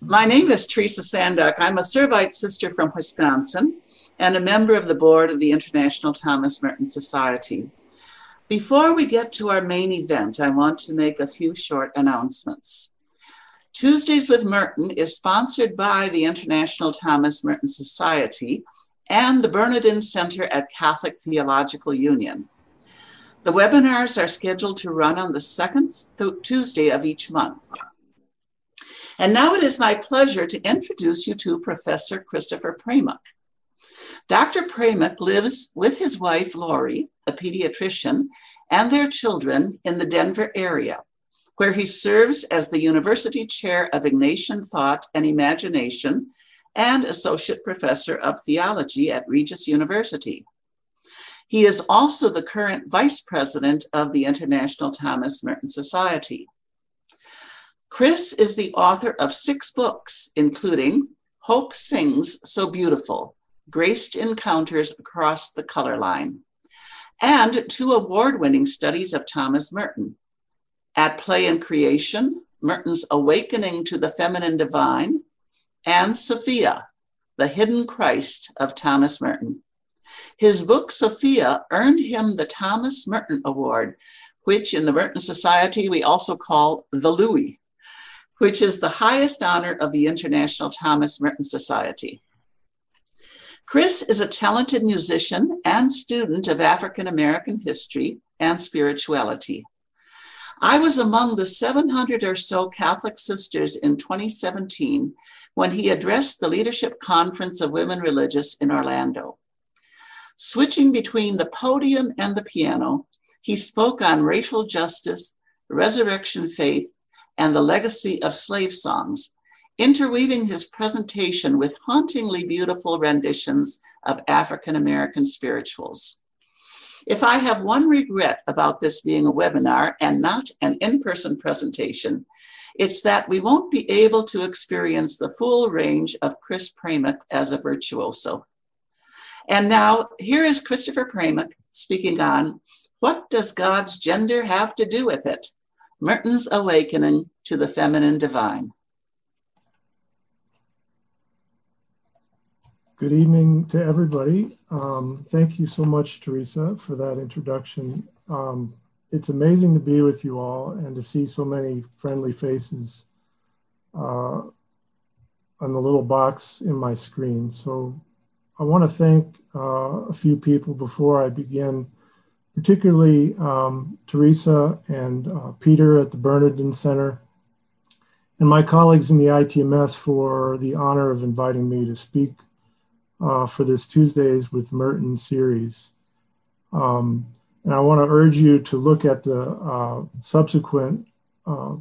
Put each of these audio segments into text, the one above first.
My name is Teresa Sanduck. I'm a Servite sister from Wisconsin and a member of the board of the International Thomas Merton Society. Before we get to our main event, I want to make a few short announcements. Tuesdays with Merton is sponsored by the International Thomas Merton Society and the Bernardin Center at Catholic Theological Union. The webinars are scheduled to run on the second Tuesday of each month. And now it is my pleasure to introduce you to Professor Christopher Pramuk. Dr. Pramuk lives with his wife, Lori, a pediatrician, and their children in the Denver area, where he serves as the University Chair of Ignatian Thought and Imagination and Associate Professor of Theology at Regis University. He is also the current Vice President of the International Thomas Merton Society. Chris is the author of six books, including Hope Sings So Beautiful, Graced Encounters Across the Color Line, and two award winning studies of Thomas Merton At Play in Creation, Merton's Awakening to the Feminine Divine, and Sophia, the Hidden Christ of Thomas Merton. His book, Sophia, earned him the Thomas Merton Award, which in the Merton Society we also call the Louis which is the highest honor of the International Thomas Merton Society. Chris is a talented musician and student of African American history and spirituality. I was among the 700 or so Catholic sisters in 2017 when he addressed the Leadership Conference of Women Religious in Orlando. Switching between the podium and the piano, he spoke on racial justice, resurrection faith, and the legacy of slave songs, interweaving his presentation with hauntingly beautiful renditions of African American spirituals. If I have one regret about this being a webinar and not an in person presentation, it's that we won't be able to experience the full range of Chris Pramuk as a virtuoso. And now, here is Christopher Pramuk speaking on What Does God's Gender Have to Do with It? Merton's Awakening to the Feminine Divine. Good evening to everybody. Um, thank you so much, Teresa, for that introduction. Um, it's amazing to be with you all and to see so many friendly faces uh, on the little box in my screen. So I want to thank uh, a few people before I begin particularly um, Teresa and uh, Peter at the Bernardin Center, and my colleagues in the ITMS for the honor of inviting me to speak uh, for this Tuesdays with Merton series. Um, and I want to urge you to look at the uh, subsequent uh,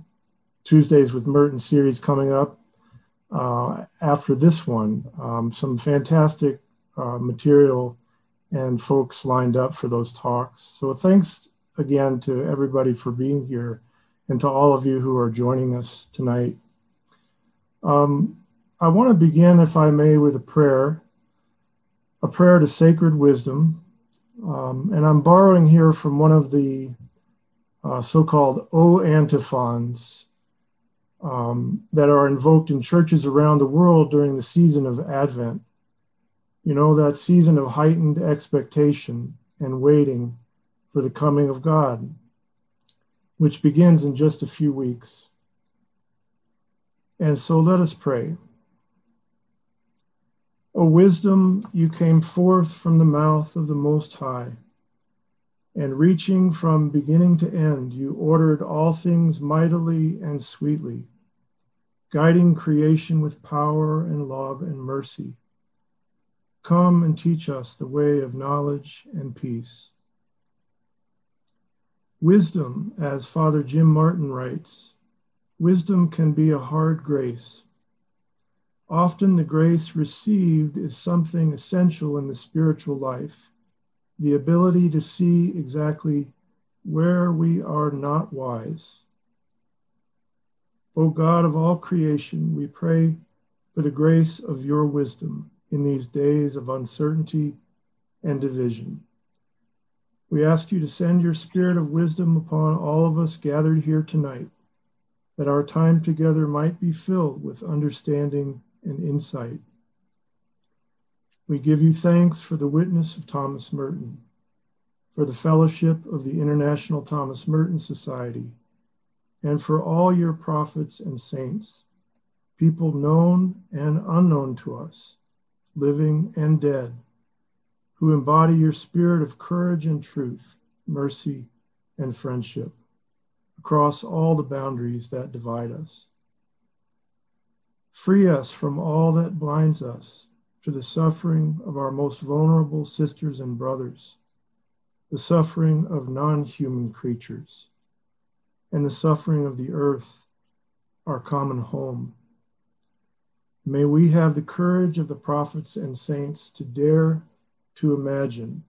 Tuesdays with Merton series coming up uh, after this one. Um, some fantastic uh, material and folks lined up for those talks. So thanks again to everybody for being here and to all of you who are joining us tonight. Um, I want to begin, if I may, with a prayer, a prayer to sacred wisdom. Um, and I'm borrowing here from one of the uh, so called O antiphons um, that are invoked in churches around the world during the season of Advent you know, that season of heightened expectation and waiting for the coming of God, which begins in just a few weeks. And so let us pray. O wisdom, you came forth from the mouth of the Most High, and reaching from beginning to end, you ordered all things mightily and sweetly, guiding creation with power and love and mercy Come and teach us the way of knowledge and peace. Wisdom, as Father Jim Martin writes, wisdom can be a hard grace. Often the grace received is something essential in the spiritual life the ability to see exactly where we are not wise. O God of all creation, we pray for the grace of your wisdom in these days of uncertainty and division. We ask you to send your spirit of wisdom upon all of us gathered here tonight, that our time together might be filled with understanding and insight. We give you thanks for the witness of Thomas Merton, for the fellowship of the International Thomas Merton Society, and for all your prophets and saints, people known and unknown to us, living and dead, who embody your spirit of courage and truth, mercy and friendship across all the boundaries that divide us. Free us from all that blinds us to the suffering of our most vulnerable sisters and brothers, the suffering of non human creatures, and the suffering of the earth, our common home. May we have the courage of the prophets and saints to dare to imagine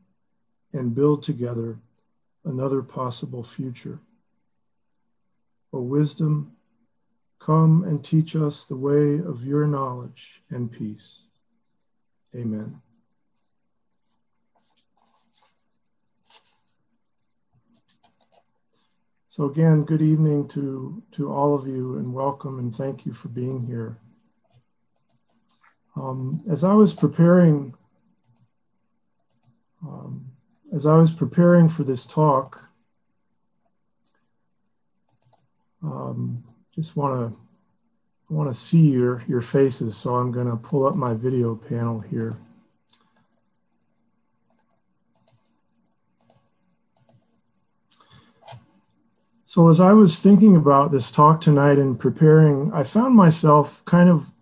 and build together another possible future. O wisdom, come and teach us the way of your knowledge and peace. Amen. So again, good evening to, to all of you and welcome and thank you for being here. Um, as I was preparing, um, as I was preparing for this talk, um, just want to want to see your your faces, so I'm going to pull up my video panel here. So as I was thinking about this talk tonight and preparing, I found myself kind of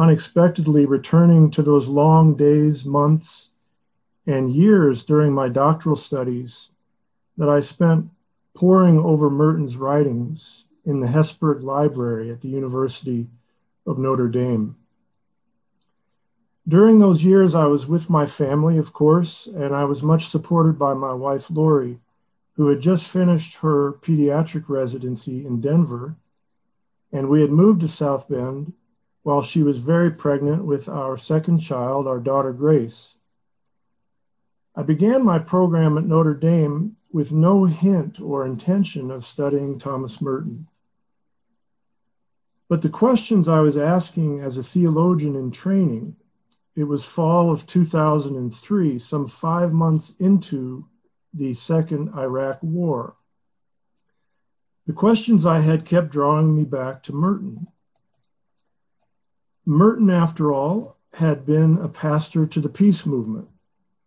unexpectedly returning to those long days, months, and years during my doctoral studies that I spent poring over Merton's writings in the Hesburgh Library at the University of Notre Dame. During those years, I was with my family, of course, and I was much supported by my wife, Lori, who had just finished her pediatric residency in Denver. And we had moved to South Bend while she was very pregnant with our second child, our daughter Grace. I began my program at Notre Dame with no hint or intention of studying Thomas Merton. But the questions I was asking as a theologian in training, it was fall of 2003, some five months into the second Iraq war. The questions I had kept drawing me back to Merton. Merton, after all, had been a pastor to the peace movement,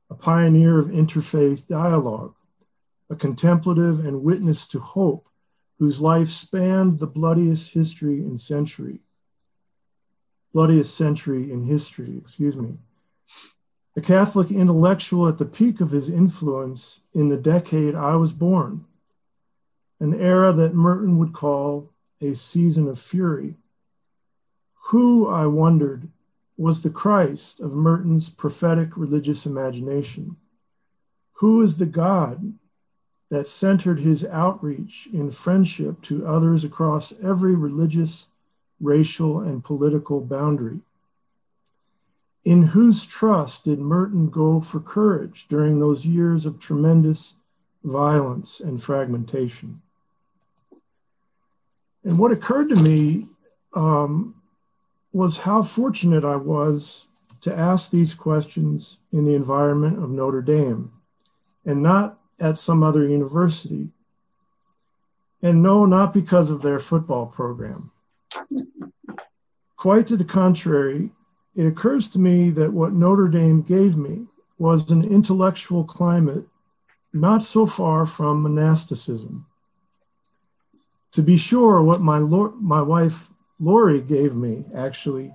a pioneer of interfaith dialogue, a contemplative and witness to hope whose life spanned the bloodiest history in century, bloodiest century in history, excuse me. A Catholic intellectual at the peak of his influence in the decade I was born, an era that Merton would call a season of fury. Who, I wondered, was the Christ of Merton's prophetic religious imagination? Who is the God that centered his outreach in friendship to others across every religious, racial, and political boundary. In whose trust did Merton go for courage during those years of tremendous violence and fragmentation? And what occurred to me um, was how fortunate I was to ask these questions in the environment of Notre Dame and not at some other university. And no, not because of their football program. Quite to the contrary, it occurs to me that what Notre Dame gave me was an intellectual climate not so far from monasticism. To be sure, what my, my wife Lori gave me actually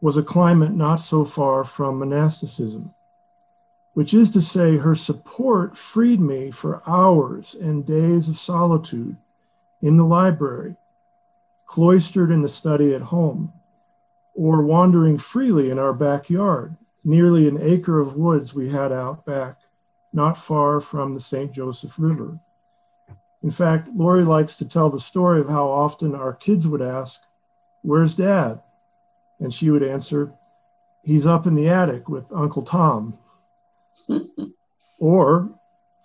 was a climate not so far from monasticism which is to say, her support freed me for hours and days of solitude in the library, cloistered in the study at home, or wandering freely in our backyard, nearly an acre of woods we had out back, not far from the St. Joseph River. In fact, Lori likes to tell the story of how often our kids would ask, Where's dad? And she would answer, He's up in the attic with Uncle Tom or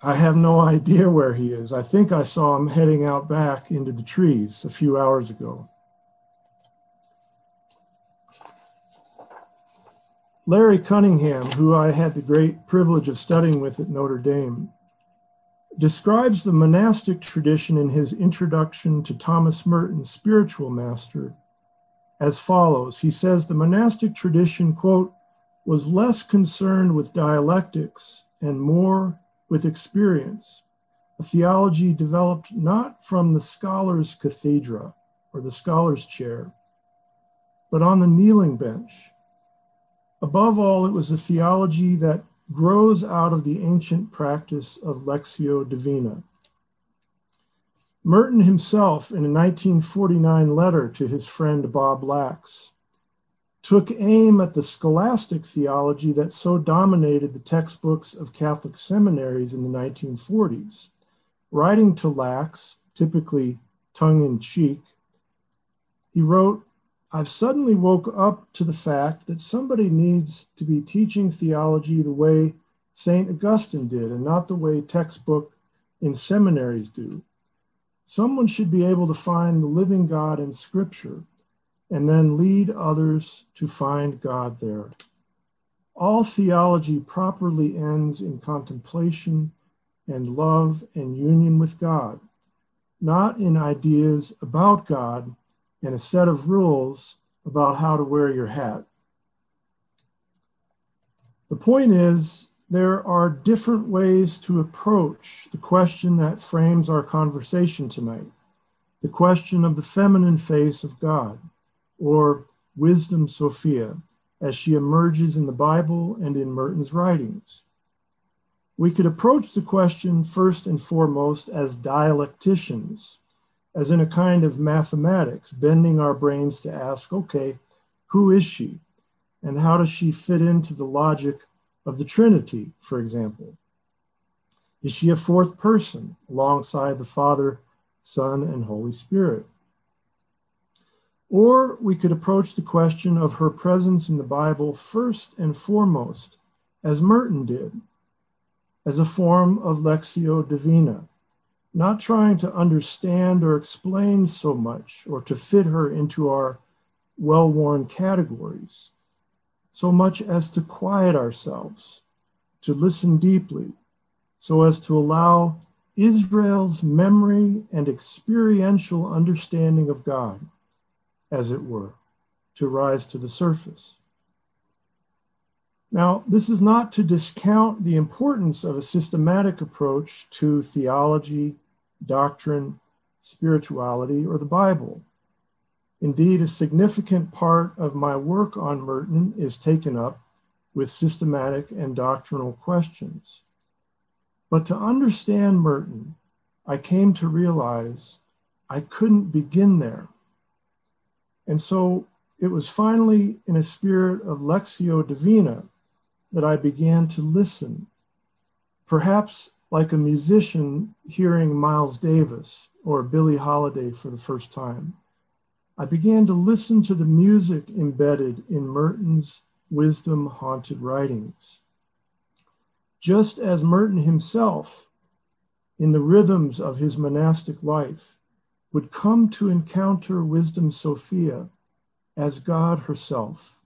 I have no idea where he is. I think I saw him heading out back into the trees a few hours ago. Larry Cunningham, who I had the great privilege of studying with at Notre Dame, describes the monastic tradition in his introduction to Thomas Merton's spiritual master as follows. He says the monastic tradition, quote, was less concerned with dialectics and more with experience, a theology developed not from the scholar's cathedra or the scholar's chair, but on the kneeling bench. Above all, it was a theology that grows out of the ancient practice of Lectio Divina. Merton himself, in a 1949 letter to his friend Bob Lax, took aim at the scholastic theology that so dominated the textbooks of Catholic seminaries in the 1940s. Writing to Lax, typically tongue in cheek, he wrote, I've suddenly woke up to the fact that somebody needs to be teaching theology the way St. Augustine did and not the way textbook in seminaries do. Someone should be able to find the living God in Scripture and then lead others to find God there. All theology properly ends in contemplation and love and union with God, not in ideas about God and a set of rules about how to wear your hat. The point is, there are different ways to approach the question that frames our conversation tonight the question of the feminine face of God or Wisdom Sophia, as she emerges in the Bible and in Merton's writings. We could approach the question first and foremost as dialecticians, as in a kind of mathematics, bending our brains to ask, okay, who is she? And how does she fit into the logic of the Trinity, for example? Is she a fourth person alongside the Father, Son, and Holy Spirit? Or we could approach the question of her presence in the Bible first and foremost, as Merton did, as a form of Lectio Divina, not trying to understand or explain so much or to fit her into our well worn categories, so much as to quiet ourselves, to listen deeply, so as to allow Israel's memory and experiential understanding of God as it were, to rise to the surface. Now, this is not to discount the importance of a systematic approach to theology, doctrine, spirituality, or the Bible. Indeed, a significant part of my work on Merton is taken up with systematic and doctrinal questions. But to understand Merton, I came to realize I couldn't begin there. And so it was finally in a spirit of Lectio Divina that I began to listen, perhaps like a musician hearing Miles Davis or Billie Holiday for the first time. I began to listen to the music embedded in Merton's wisdom haunted writings. Just as Merton himself, in the rhythms of his monastic life, would come to encounter Wisdom Sophia as God herself,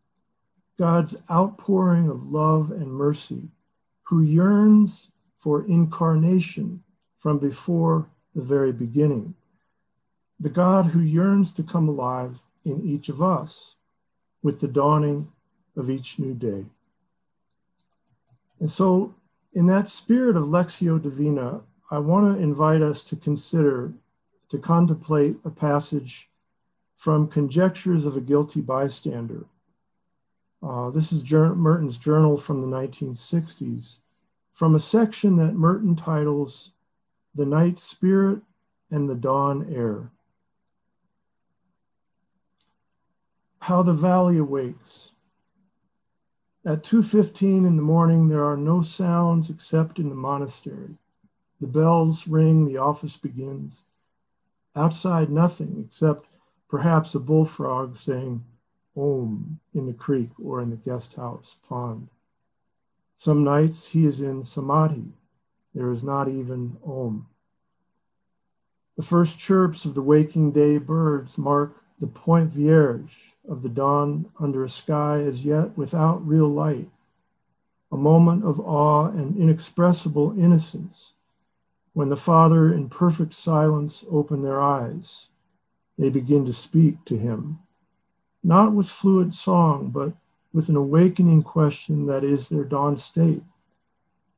God's outpouring of love and mercy, who yearns for incarnation from before the very beginning, the God who yearns to come alive in each of us with the dawning of each new day. And so, in that spirit of Lectio Divina, I want to invite us to consider to contemplate a passage from Conjectures of a Guilty Bystander. Uh, this is Merton's journal from the 1960s, from a section that Merton titles The Night Spirit and the Dawn Air. How the Valley Awakes. At 2:15 in the morning there are no sounds except in the monastery. The bells ring, the office begins. Outside, nothing except perhaps a bullfrog saying Om in the creek or in the guest house pond. Some nights he is in samadhi, There is not even Om. The first chirps of the waking day birds mark the point vierge of the dawn under a sky as yet without real light, a moment of awe and inexpressible innocence. When the Father in perfect silence open their eyes, they begin to speak to him, not with fluid song, but with an awakening question that is their dawn state,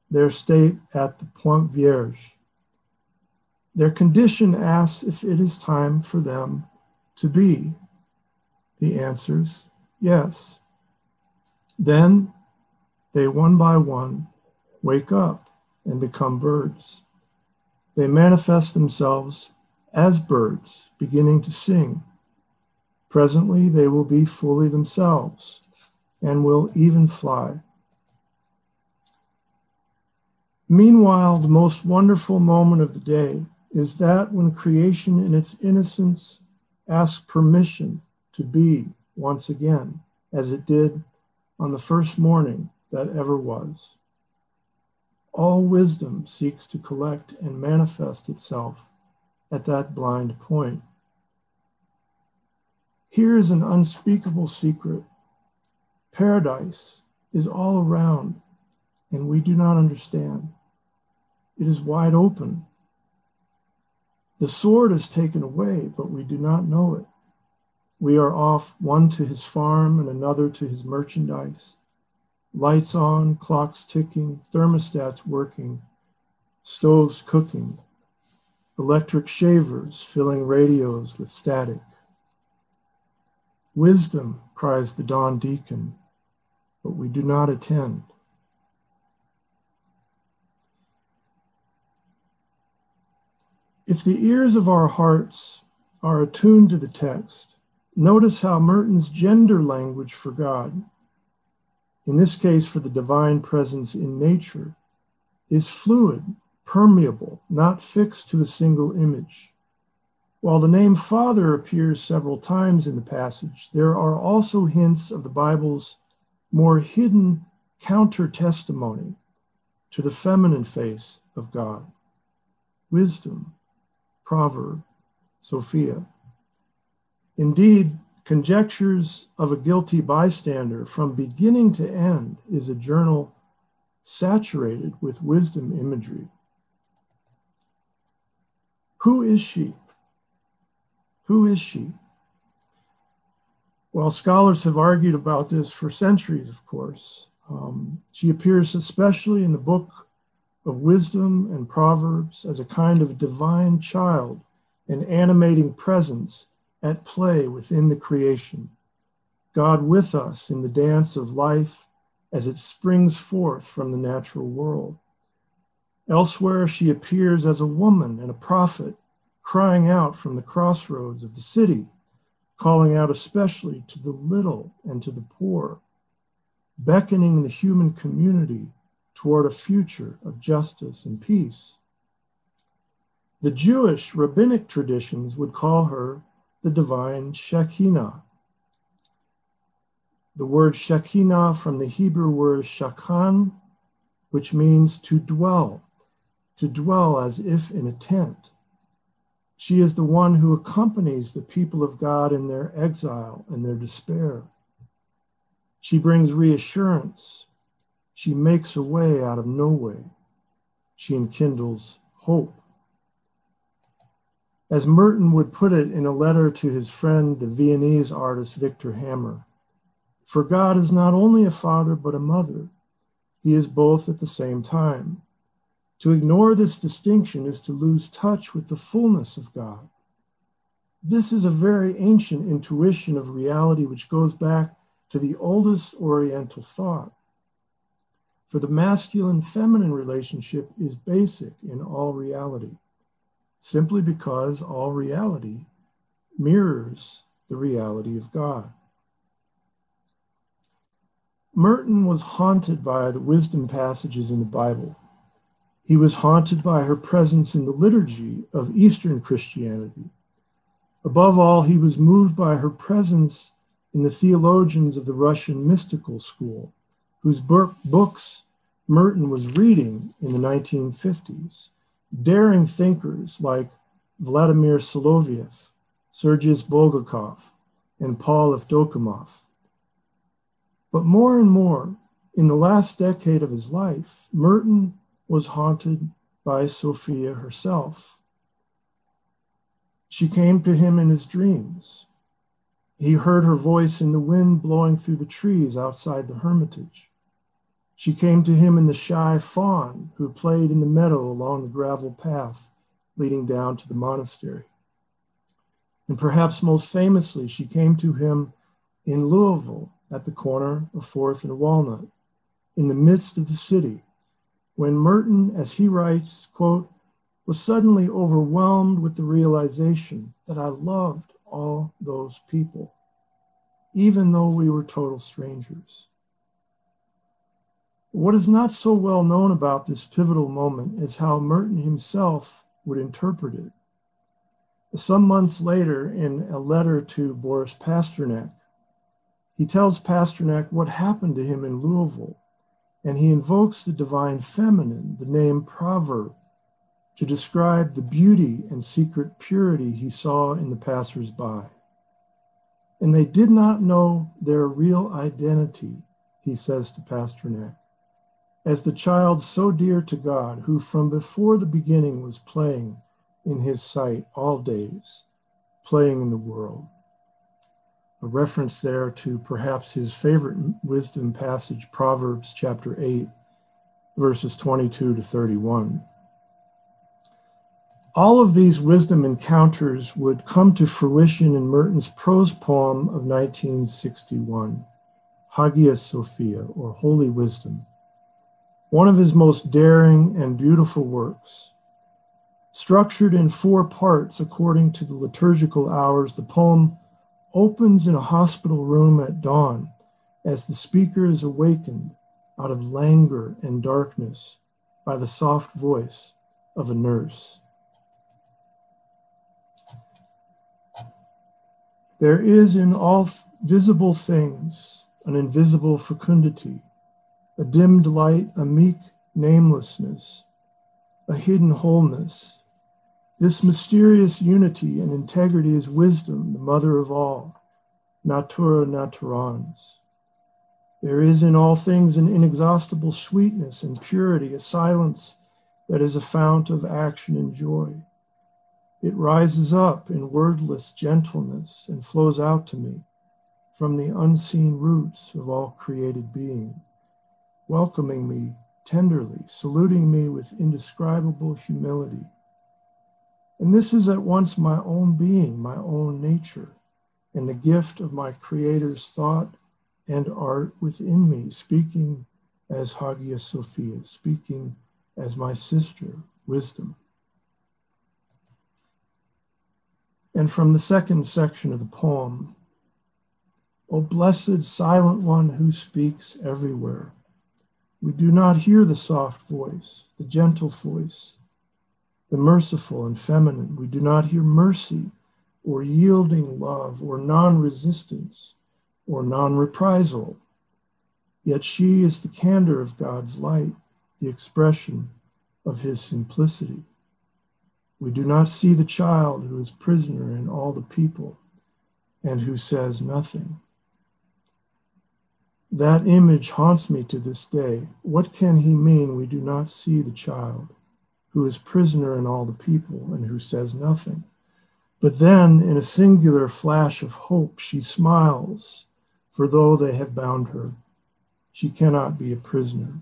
their state at the Point Vierge. Their condition asks if it is time for them to be. The answers yes. Then they one by one wake up and become birds. They manifest themselves as birds, beginning to sing. Presently, they will be fully themselves and will even fly. Meanwhile, the most wonderful moment of the day is that when creation in its innocence asks permission to be once again, as it did on the first morning that ever was. All wisdom seeks to collect and manifest itself at that blind point. Here is an unspeakable secret paradise is all around, and we do not understand. It is wide open. The sword is taken away, but we do not know it. We are off, one to his farm and another to his merchandise. Lights on, clocks ticking, thermostats working, stoves cooking, electric shavers filling radios with static. Wisdom, cries the dawn deacon, but we do not attend. If the ears of our hearts are attuned to the text, notice how Merton's gender language for God, in this case for the divine presence in nature, is fluid permeable, not fixed to a single image. While the name Father appears several times in the passage, there are also hints of the Bible's more hidden counter testimony to the feminine face of God wisdom, proverb, Sophia. Indeed, Conjectures of a Guilty Bystander from beginning to end is a journal saturated with wisdom imagery. Who is she? Who is she? Well, scholars have argued about this for centuries, of course. Um, she appears especially in the book of wisdom and proverbs as a kind of divine child, an animating presence at play within the creation. God with us in the dance of life as it springs forth from the natural world. Elsewhere, she appears as a woman and a prophet crying out from the crossroads of the city, calling out especially to the little and to the poor, beckoning the human community toward a future of justice and peace. The Jewish rabbinic traditions would call her the divine Shekinah. The word Shekinah from the Hebrew word shakan, which means to dwell, to dwell as if in a tent. She is the one who accompanies the people of God in their exile and their despair. She brings reassurance. She makes a way out of no way. She enkindles hope. As Merton would put it in a letter to his friend, the Viennese artist Victor Hammer, for God is not only a father, but a mother. He is both at the same time. To ignore this distinction is to lose touch with the fullness of God. This is a very ancient intuition of reality which goes back to the oldest Oriental thought. For the masculine feminine relationship is basic in all reality, simply because all reality mirrors the reality of God. Merton was haunted by the wisdom passages in the Bible he was haunted by her presence in the liturgy of Eastern Christianity. Above all, he was moved by her presence in the theologians of the Russian mystical school, whose books Merton was reading in the 1950s, daring thinkers like Vladimir Soloviev, Sergius Bulgakov, and Paul Evdokimov. But more and more, in the last decade of his life, Merton was haunted by Sophia herself. She came to him in his dreams. He heard her voice in the wind blowing through the trees outside the hermitage. She came to him in the shy fawn who played in the meadow along the gravel path leading down to the monastery. And perhaps most famously, she came to him in Louisville at the corner of Fourth and Walnut, in the midst of the city, when Merton, as he writes, quote, was suddenly overwhelmed with the realization that I loved all those people, even though we were total strangers. What is not so well known about this pivotal moment is how Merton himself would interpret it. Some months later, in a letter to Boris Pasternak, he tells Pasternak what happened to him in Louisville, and he invokes the divine feminine, the name proverb, to describe the beauty and secret purity he saw in the passersby. And they did not know their real identity, he says to Pasternak as the child so dear to God, who from before the beginning was playing in his sight all days, playing in the world. A reference there to perhaps his favorite wisdom passage, Proverbs chapter 8, verses 22 to 31. All of these wisdom encounters would come to fruition in Merton's prose poem of 1961, Hagia Sophia, or Holy Wisdom one of his most daring and beautiful works. Structured in four parts according to the liturgical hours, the poem opens in a hospital room at dawn as the speaker is awakened out of languor and darkness by the soft voice of a nurse. There is in all visible things an invisible fecundity a dimmed light, a meek namelessness, a hidden wholeness. This mysterious unity and integrity is wisdom, the mother of all, natura naturans. There is in all things an inexhaustible sweetness and purity, a silence that is a fount of action and joy. It rises up in wordless gentleness and flows out to me from the unseen roots of all created being welcoming me tenderly, saluting me with indescribable humility. And this is at once my own being, my own nature, and the gift of my Creator's thought and art within me, speaking as Hagia Sophia, speaking as my sister, wisdom. And from the second section of the poem, O blessed silent one who speaks everywhere we do not hear the soft voice, the gentle voice, the merciful and feminine. We do not hear mercy or yielding love or non resistance or non reprisal. Yet she is the candor of God's light, the expression of his simplicity. We do not see the child who is prisoner in all the people and who says nothing. That image haunts me to this day. What can he mean we do not see the child who is prisoner in all the people and who says nothing? But then, in a singular flash of hope, she smiles, for though they have bound her, she cannot be a prisoner.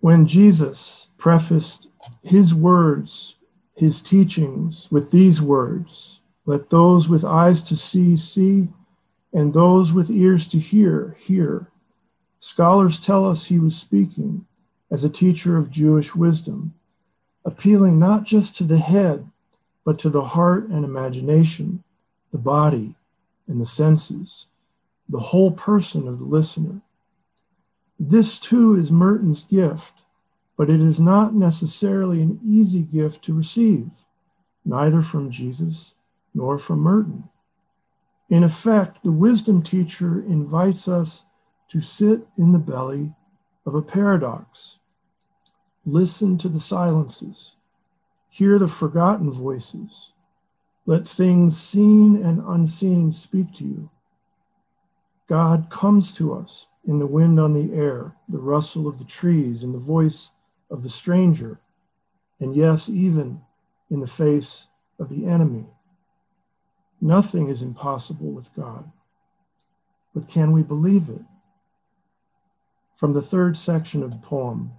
When Jesus prefaced his words, his teachings with these words, let those with eyes to see see, and those with ears to hear, hear. Scholars tell us he was speaking as a teacher of Jewish wisdom, appealing not just to the head, but to the heart and imagination, the body and the senses, the whole person of the listener. This too is Merton's gift, but it is not necessarily an easy gift to receive, neither from Jesus nor from Merton. In effect, the wisdom teacher invites us to sit in the belly of a paradox. Listen to the silences, hear the forgotten voices. Let things seen and unseen speak to you. God comes to us in the wind on the air, the rustle of the trees, and the voice of the stranger, and yes, even in the face of the enemy. Nothing is impossible with God. But can we believe it? From the third section of the poem.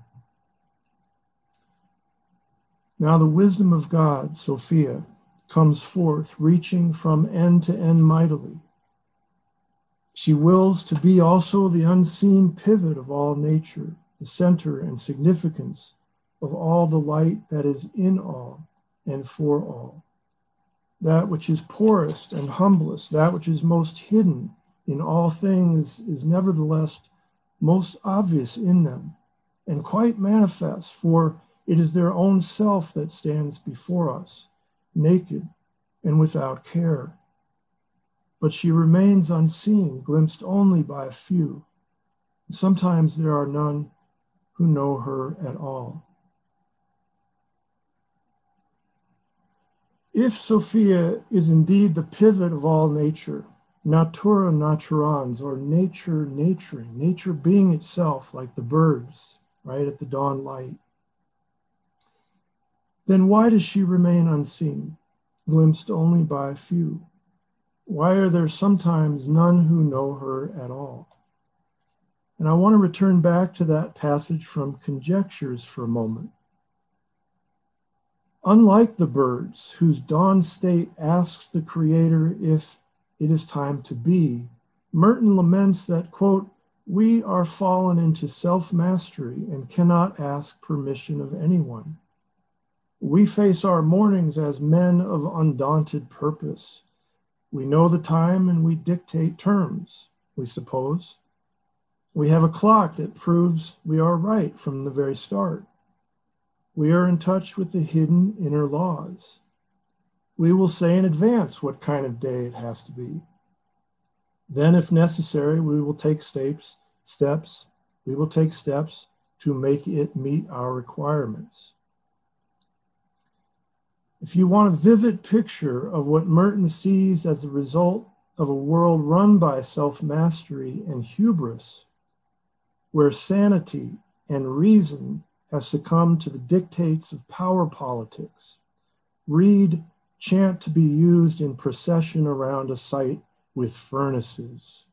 Now the wisdom of God, Sophia, comes forth, reaching from end to end mightily. She wills to be also the unseen pivot of all nature, the center and significance of all the light that is in all and for all. That which is poorest and humblest, that which is most hidden in all things, is nevertheless most obvious in them and quite manifest, for it is their own self that stands before us, naked and without care. But she remains unseen, glimpsed only by a few. Sometimes there are none who know her at all. If Sophia is indeed the pivot of all nature, natura naturans, or nature naturing, nature being itself like the birds, right at the dawn light, then why does she remain unseen, glimpsed only by a few? Why are there sometimes none who know her at all? And I want to return back to that passage from Conjectures for a moment. Unlike the birds, whose dawn state asks the Creator if it is time to be, Merton laments that, quote, we are fallen into self mastery and cannot ask permission of anyone. We face our mornings as men of undaunted purpose. We know the time and we dictate terms, we suppose. We have a clock that proves we are right from the very start. We are in touch with the hidden inner laws. We will say in advance what kind of day it has to be. Then, if necessary, we will take steps, steps, we will take steps to make it meet our requirements. If you want a vivid picture of what Merton sees as the result of a world run by self mastery and hubris, where sanity and reason have succumbed to the dictates of power politics. Read Chant to be used in procession around a site with furnaces,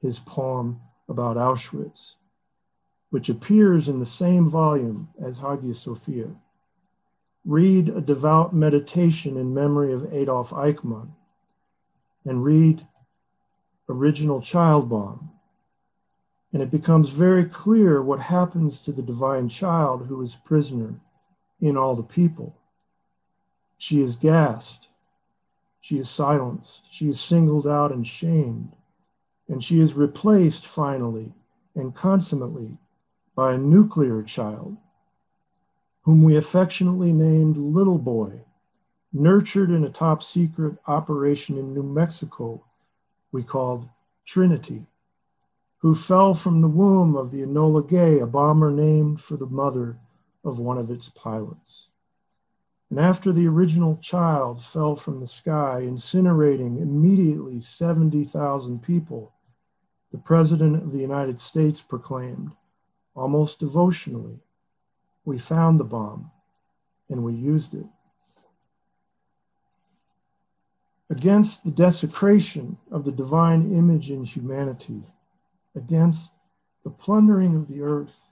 his poem about Auschwitz, which appears in the same volume as Hagia Sophia. Read a devout meditation in memory of Adolf Eichmann, and read Original Child Bomb. And it becomes very clear what happens to the divine child who is prisoner in all the people. She is gassed, she is silenced, she is singled out and shamed, and she is replaced finally and consummately by a nuclear child whom we affectionately named Little Boy, nurtured in a top secret operation in New Mexico we called Trinity who fell from the womb of the Enola Gay, a bomber named for the mother of one of its pilots. And after the original child fell from the sky, incinerating immediately 70,000 people, the President of the United States proclaimed, almost devotionally, We found the bomb and we used it. Against the desecration of the divine image in humanity, against the plundering of the earth,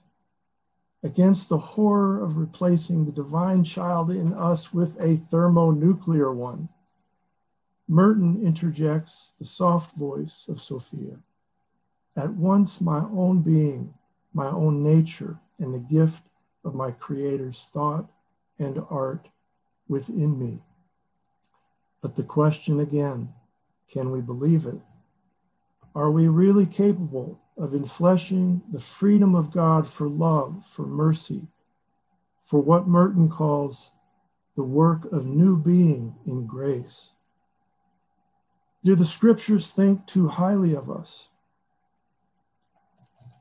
against the horror of replacing the divine child in us with a thermonuclear one. Merton interjects the soft voice of Sophia. At once my own being, my own nature, and the gift of my Creator's thought and art within me. But the question again can we believe it? Are we really capable of enfleshing the freedom of God for love, for mercy, for what Merton calls the work of new being in grace? Do the scriptures think too highly of us?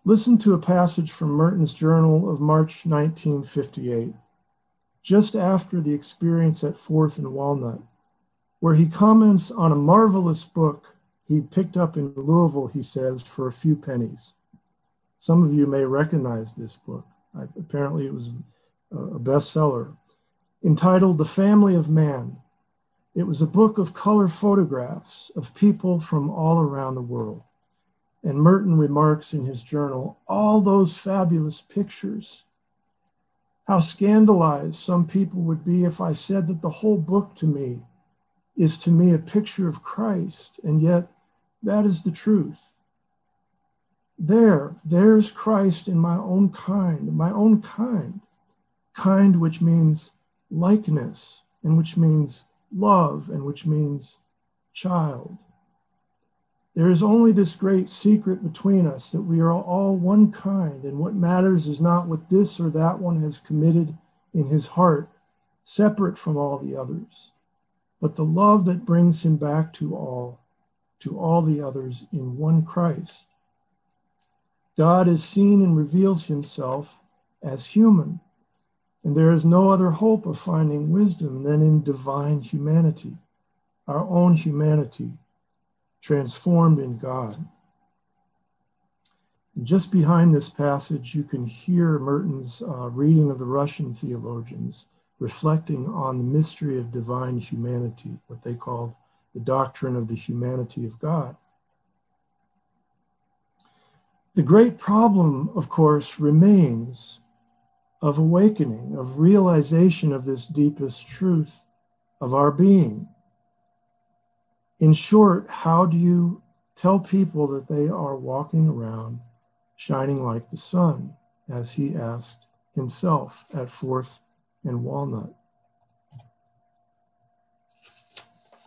Listen to a passage from Merton's journal of March 1958, just after the experience at Fourth and Walnut, where he comments on a marvelous book he picked up in Louisville, he says, for a few pennies. Some of you may recognize this book. I, apparently, it was a bestseller entitled The Family of Man. It was a book of color photographs of people from all around the world. And Merton remarks in his journal all those fabulous pictures. How scandalized some people would be if I said that the whole book to me is to me a picture of Christ, and yet that is the truth. There, there's Christ in my own kind, my own kind, kind which means likeness, and which means love, and which means child. There is only this great secret between us that we are all one kind, and what matters is not what this or that one has committed in his heart, separate from all the others, but the love that brings him back to all, to all the others in one Christ. God is seen and reveals himself as human, and there is no other hope of finding wisdom than in divine humanity, our own humanity transformed in God. Just behind this passage, you can hear Merton's uh, reading of the Russian theologians reflecting on the mystery of divine humanity, what they called the doctrine of the humanity of God. The great problem, of course, remains of awakening, of realization of this deepest truth of our being in short, how do you tell people that they are walking around shining like the sun, as he asked himself at Fourth and Walnut?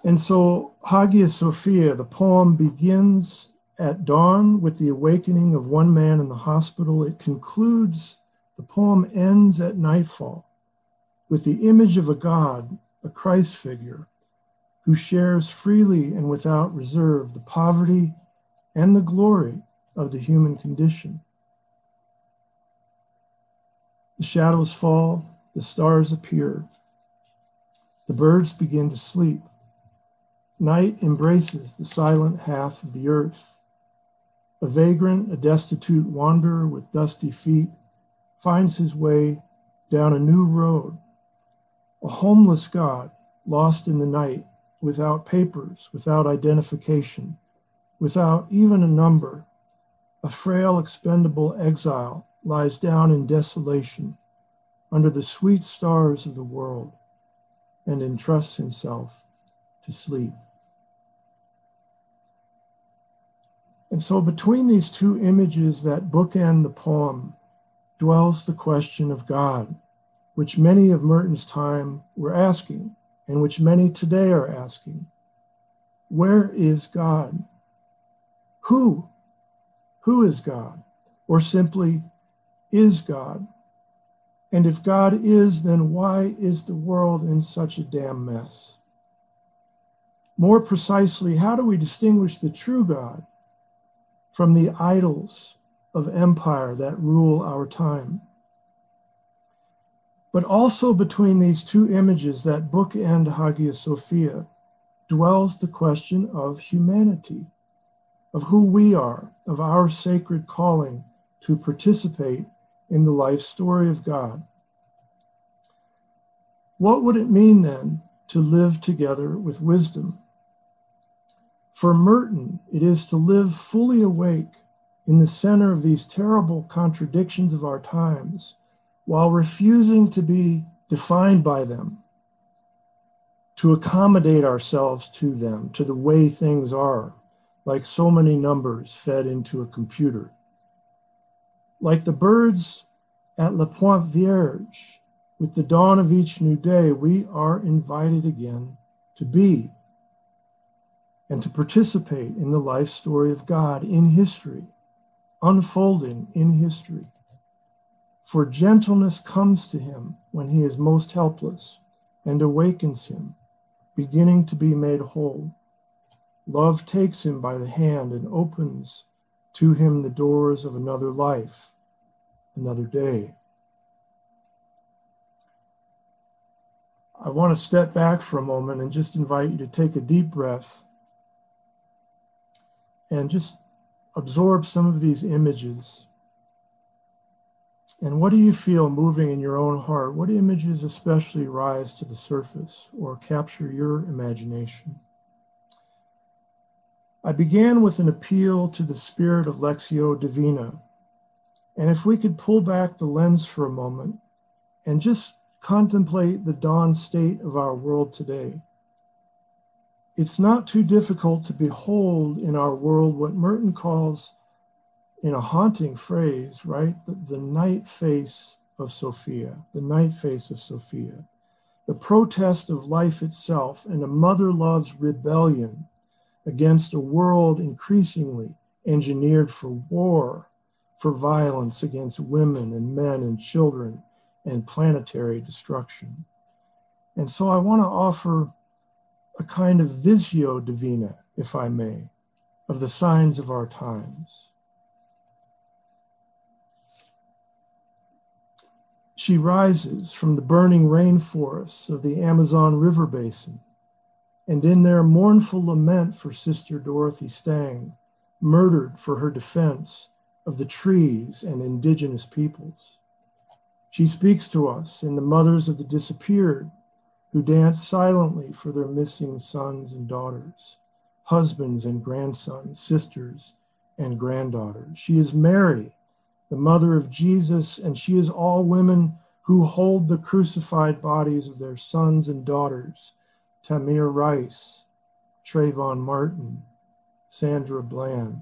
And so, Hagia Sophia, the poem begins at dawn with the awakening of one man in the hospital. It concludes, the poem ends at nightfall with the image of a God, a Christ figure, who shares freely and without reserve the poverty and the glory of the human condition. The shadows fall, the stars appear, the birds begin to sleep. Night embraces the silent half of the earth. A vagrant, a destitute wanderer with dusty feet finds his way down a new road. A homeless God, lost in the night, without papers, without identification, without even a number, a frail, expendable exile lies down in desolation under the sweet stars of the world and entrusts himself to sleep. And so, between these two images that bookend the poem, dwells the question of God, which many of Merton's time were asking and which many today are asking Where is God? Who? Who is God? Or simply, is God? And if God is, then why is the world in such a damn mess? More precisely, how do we distinguish the true God from the idols of empire that rule our time? But also between these two images that book bookend Hagia Sophia dwells the question of humanity, of who we are, of our sacred calling to participate in the life story of God. What would it mean then to live together with wisdom? For Merton, it is to live fully awake in the center of these terrible contradictions of our times while refusing to be defined by them, to accommodate ourselves to them, to the way things are, like so many numbers fed into a computer. Like the birds at La Pointe Vierge, with the dawn of each new day, we are invited again to be and to participate in the life story of God in history, unfolding in history. For gentleness comes to him when he is most helpless and awakens him, beginning to be made whole. Love takes him by the hand and opens To him, the doors of another life, another day. I want to step back for a moment and just invite you to take a deep breath and just absorb some of these images. And what do you feel moving in your own heart? What images especially rise to the surface or capture your imagination? I began with an appeal to the spirit of Lectio Divina. And if we could pull back the lens for a moment and just contemplate the dawn state of our world today, it's not too difficult to behold in our world what Merton calls, in a haunting phrase, right, the, the night face of Sophia, the night face of Sophia, the protest of life itself and a mother love's rebellion against a world increasingly engineered for war, for violence against women and men and children, and planetary destruction. And so I want to offer a kind of visio divina, if I may, of the signs of our times. She rises from the burning rainforests of the Amazon River basin and in their mournful lament for Sister Dorothy Stang, murdered for her defense of the trees and indigenous peoples. She speaks to us in the mothers of the disappeared who dance silently for their missing sons and daughters, husbands and grandsons, sisters and granddaughters. She is Mary, the mother of Jesus, and she is all women who hold the crucified bodies of their sons and daughters Tamir Rice, Trayvon Martin, Sandra Bland,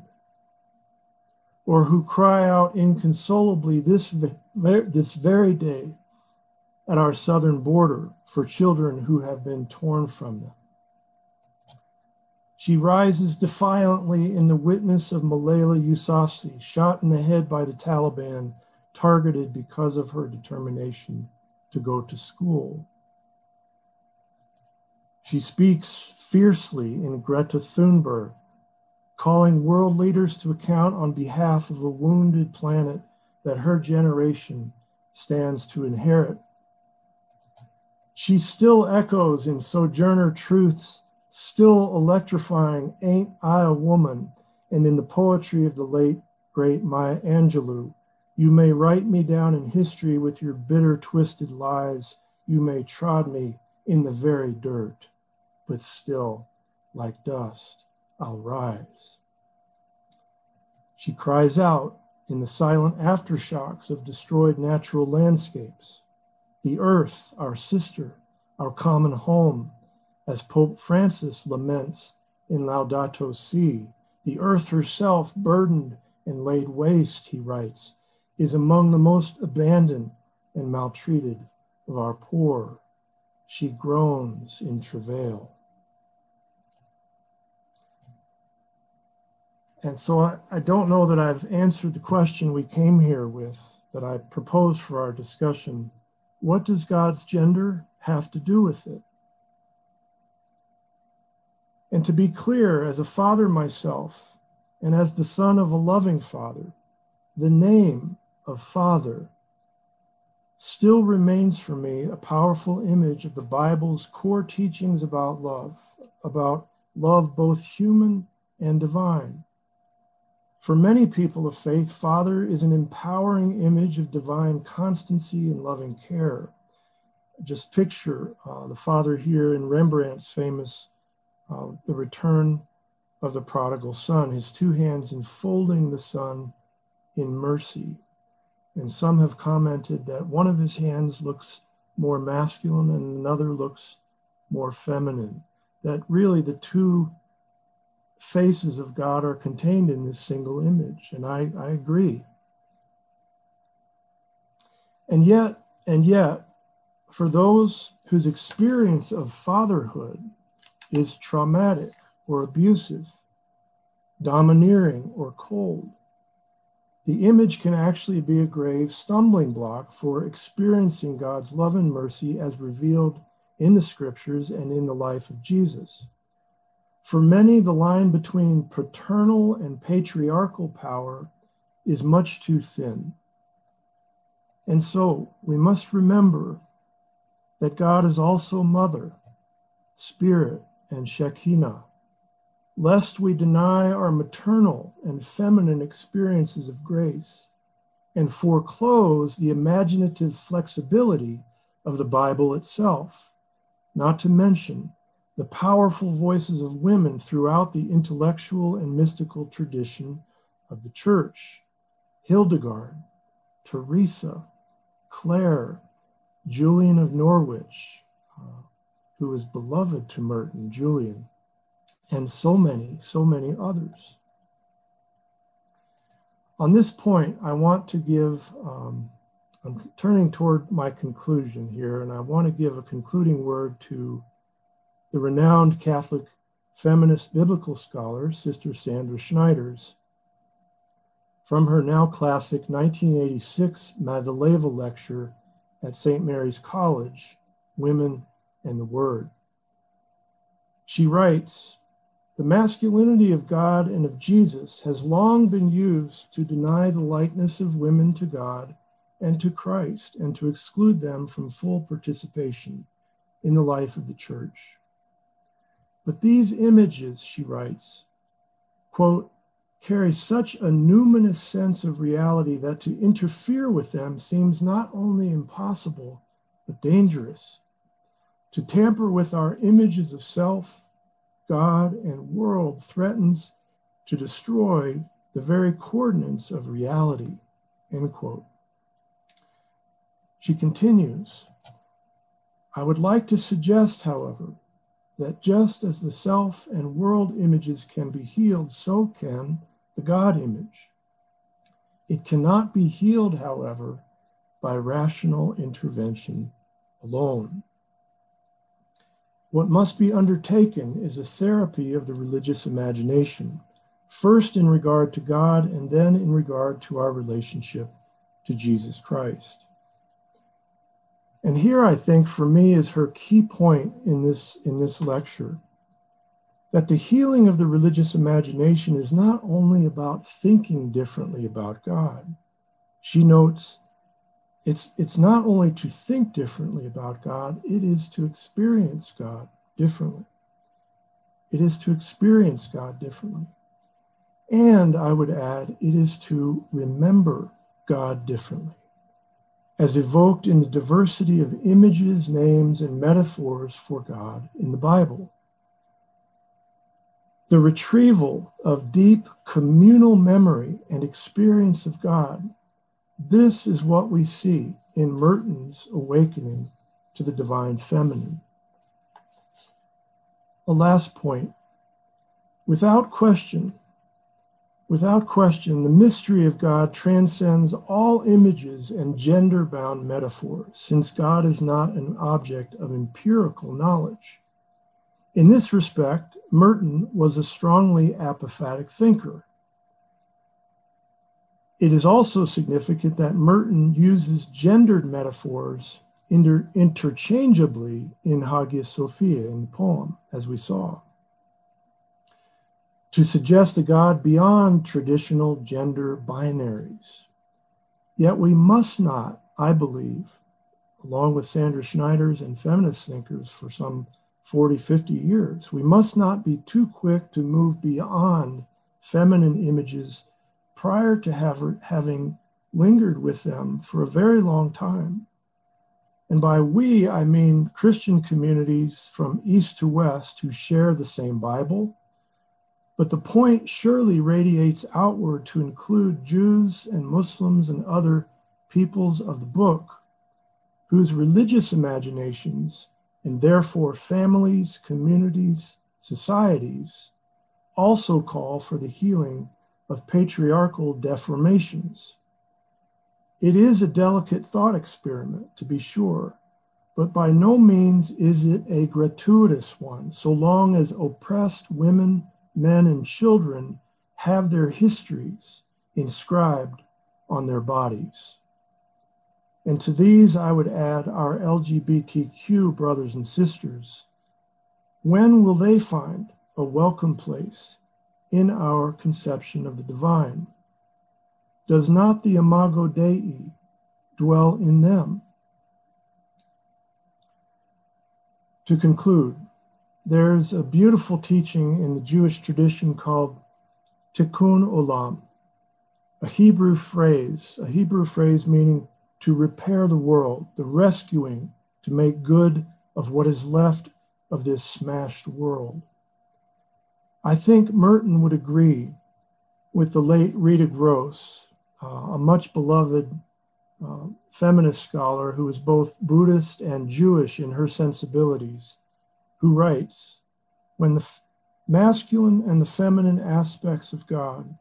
or who cry out inconsolably this, this very day at our southern border for children who have been torn from them. She rises defiantly in the witness of Malala Yousafzai, shot in the head by the Taliban, targeted because of her determination to go to school. She speaks fiercely in Greta Thunberg, calling world leaders to account on behalf of a wounded planet that her generation stands to inherit. She still echoes in Sojourner Truth's still electrifying Ain't I a Woman, and in the poetry of the late, great Maya Angelou, you may write me down in history with your bitter, twisted lies. You may trod me in the very dirt but still, like dust, I'll rise. She cries out in the silent aftershocks of destroyed natural landscapes. The earth, our sister, our common home, as Pope Francis laments in Laudato Si, the earth herself, burdened and laid waste, he writes, is among the most abandoned and maltreated of our poor. She groans in travail. And so I, I don't know that I've answered the question we came here with that I proposed for our discussion. What does God's gender have to do with it? And to be clear, as a father myself, and as the son of a loving father, the name of father still remains for me a powerful image of the Bible's core teachings about love, about love both human and divine. For many people of faith, Father is an empowering image of divine constancy and loving care. Just picture uh, the Father here in Rembrandt's famous uh, The Return of the Prodigal Son, his two hands enfolding the Son in mercy. And some have commented that one of his hands looks more masculine and another looks more feminine. That really the two faces of God are contained in this single image. And I, I agree. And yet, and yet, for those whose experience of fatherhood is traumatic or abusive, domineering or cold, the image can actually be a grave stumbling block for experiencing God's love and mercy as revealed in the scriptures and in the life of Jesus. For many, the line between paternal and patriarchal power is much too thin. And so we must remember that God is also mother, spirit, and Shekinah, lest we deny our maternal and feminine experiences of grace and foreclose the imaginative flexibility of the Bible itself, not to mention the powerful voices of women throughout the intellectual and mystical tradition of the church. Hildegard, Teresa, Clare, Julian of Norwich, uh, who was beloved to Merton, Julian, and so many, so many others. On this point, I want to give, um, I'm turning toward my conclusion here, and I want to give a concluding word to the renowned Catholic feminist biblical scholar, Sister Sandra Schneiders, from her now classic 1986 Madeleva lecture at St. Mary's College, Women and the Word. She writes, the masculinity of God and of Jesus has long been used to deny the likeness of women to God and to Christ and to exclude them from full participation in the life of the church. But these images, she writes, quote, carry such a numinous sense of reality that to interfere with them seems not only impossible, but dangerous. To tamper with our images of self, God, and world threatens to destroy the very coordinates of reality. End quote. She continues I would like to suggest, however, that just as the self and world images can be healed, so can the God image. It cannot be healed, however, by rational intervention alone. What must be undertaken is a therapy of the religious imagination, first in regard to God and then in regard to our relationship to Jesus Christ. And here I think for me is her key point in this, in this lecture that the healing of the religious imagination is not only about thinking differently about God. She notes it's, it's not only to think differently about God, it is to experience God differently. It is to experience God differently. And I would add, it is to remember God differently as evoked in the diversity of images, names, and metaphors for God in the Bible. The retrieval of deep communal memory and experience of God. This is what we see in Merton's awakening to the divine feminine. A last point. Without question, Without question, the mystery of God transcends all images and gender bound metaphors, since God is not an object of empirical knowledge. In this respect, Merton was a strongly apophatic thinker. It is also significant that Merton uses gendered metaphors inter- interchangeably in Hagia Sophia in the poem, as we saw to suggest a God beyond traditional gender binaries. Yet we must not, I believe, along with Sandra Schneiders and feminist thinkers for some 40, 50 years, we must not be too quick to move beyond feminine images prior to have, having lingered with them for a very long time. And by we, I mean Christian communities from east to west who share the same Bible, but the point surely radiates outward to include Jews and Muslims and other peoples of the book whose religious imaginations and therefore families, communities, societies also call for the healing of patriarchal deformations. It is a delicate thought experiment, to be sure, but by no means is it a gratuitous one, so long as oppressed women men, and children have their histories inscribed on their bodies. And to these, I would add our LGBTQ brothers and sisters. When will they find a welcome place in our conception of the divine? Does not the Imago Dei dwell in them? To conclude, there's a beautiful teaching in the Jewish tradition called tikkun olam, a Hebrew phrase, a Hebrew phrase meaning to repair the world, the rescuing, to make good of what is left of this smashed world. I think Merton would agree with the late Rita Gross, uh, a much beloved uh, feminist scholar who is both Buddhist and Jewish in her sensibilities who writes When the f- masculine and the feminine aspects of God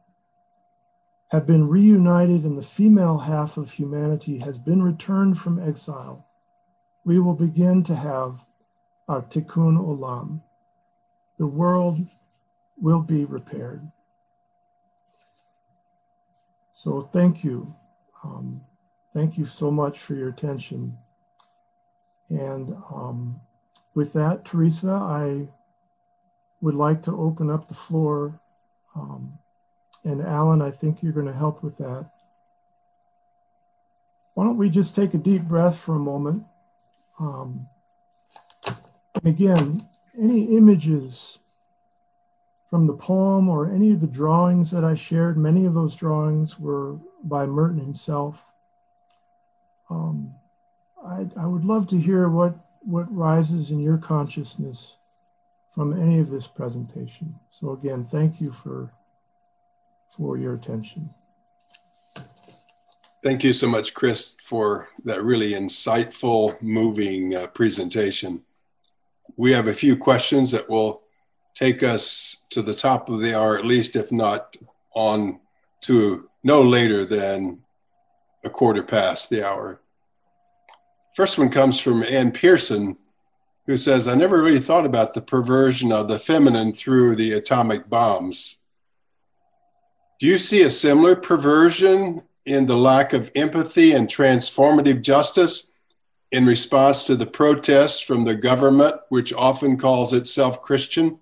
have been reunited and the female half of humanity has been returned from exile, we will begin to have our tikkun olam. The world will be repaired. So thank you. Um, thank you so much for your attention. And um, with that, Teresa, I would like to open up the floor. Um, and Alan, I think you're going to help with that. Why don't we just take a deep breath for a moment? Um, again, any images from the poem or any of the drawings that I shared, many of those drawings were by Merton himself. Um, I, I would love to hear what what rises in your consciousness from any of this presentation. So again, thank you for, for your attention. Thank you so much, Chris, for that really insightful, moving uh, presentation. We have a few questions that will take us to the top of the hour, at least, if not on to no later than a quarter past the hour. First one comes from Ann Pearson, who says, I never really thought about the perversion of the feminine through the atomic bombs. Do you see a similar perversion in the lack of empathy and transformative justice in response to the protests from the government, which often calls itself Christian?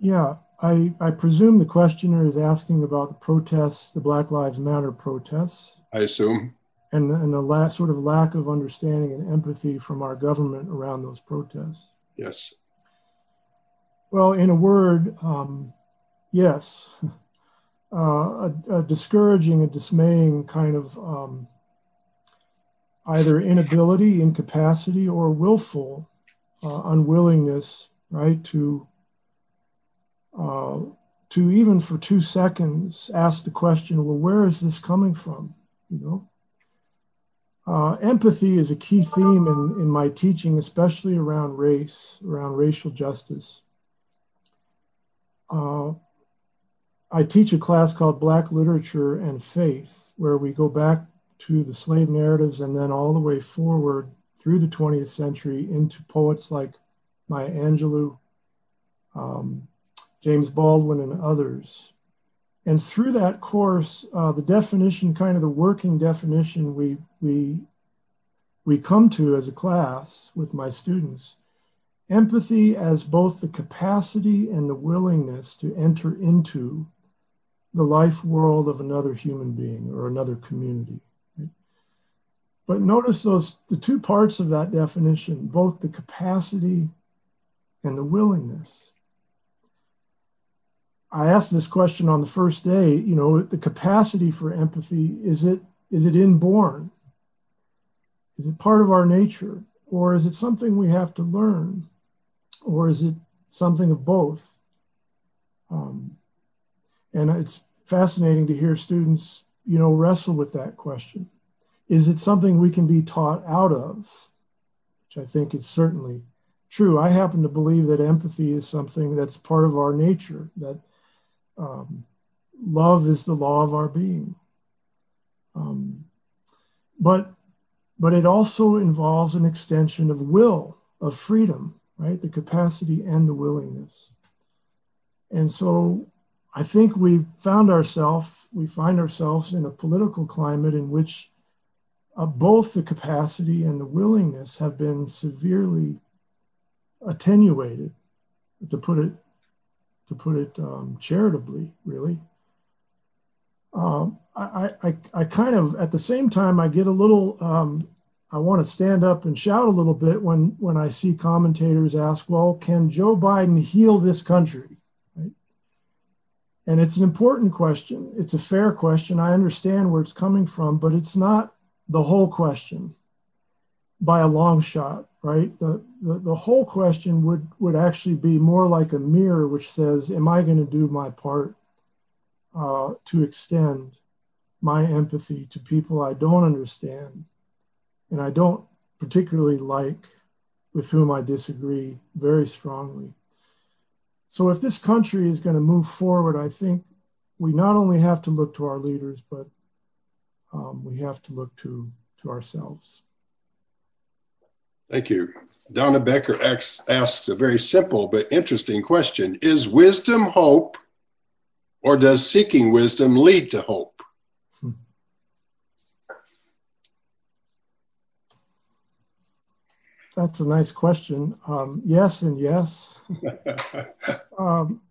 Yeah, I, I presume the questioner is asking about the protests, the Black Lives Matter protests. I assume. And, and the last sort of lack of understanding and empathy from our government around those protests. Yes. Well, in a word, um, yes. Uh, a, a, discouraging, a dismaying kind of um, either inability, incapacity, or willful uh, unwillingness, right, to uh, to even for two seconds ask the question, well, where is this coming from? You know, uh, empathy is a key theme in, in my teaching, especially around race, around racial justice. Uh, I teach a class called Black Literature and Faith, where we go back to the slave narratives and then all the way forward through the 20th century into poets like Maya Angelou, um, James Baldwin, and others. And through that course, uh, the definition, kind of the working definition we, we, we come to as a class with my students, empathy as both the capacity and the willingness to enter into the life world of another human being or another community. But notice those the two parts of that definition, both the capacity and the willingness. I asked this question on the first day, you know, the capacity for empathy, is it is it inborn? Is it part of our nature? Or is it something we have to learn? Or is it something of both? Um, and it's fascinating to hear students, you know, wrestle with that question. Is it something we can be taught out of? Which I think is certainly true. I happen to believe that empathy is something that's part of our nature, that um, love is the law of our being. Um, but but it also involves an extension of will, of freedom, right? The capacity and the willingness. And so I think we've found ourselves, we find ourselves in a political climate in which uh, both the capacity and the willingness have been severely attenuated, to put it to put it um, charitably, really. Um, I, I, I kind of, at the same time, I get a little, um, I want to stand up and shout a little bit when, when I see commentators ask, well, can Joe Biden heal this country? Right? And it's an important question. It's a fair question. I understand where it's coming from, but it's not the whole question by a long shot, right? The, the, the whole question would, would actually be more like a mirror, which says, Am I going to do my part uh, to extend my empathy to people I don't understand and I don't particularly like, with whom I disagree very strongly? So, if this country is going to move forward, I think we not only have to look to our leaders, but um, we have to look to, to ourselves. Thank you. Donna Becker asks a very simple but interesting question Is wisdom hope, or does seeking wisdom lead to hope? That's a nice question. Um, yes, and yes. um,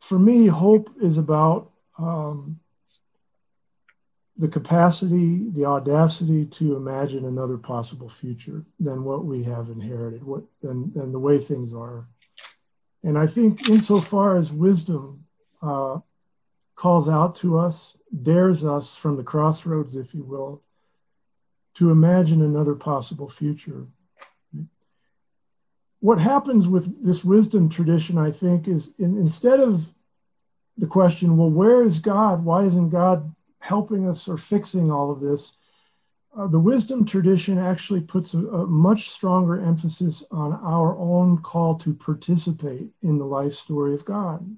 for me, hope is about um, the capacity, the audacity to imagine another possible future than what we have inherited, what than the way things are. And I think, insofar as wisdom uh, calls out to us, dares us from the crossroads, if you will, to imagine another possible future. What happens with this wisdom tradition, I think, is in, instead of the question, well, where is God? Why isn't God helping us or fixing all of this, uh, the wisdom tradition actually puts a, a, much stronger emphasis on our own call to participate in the life story of God.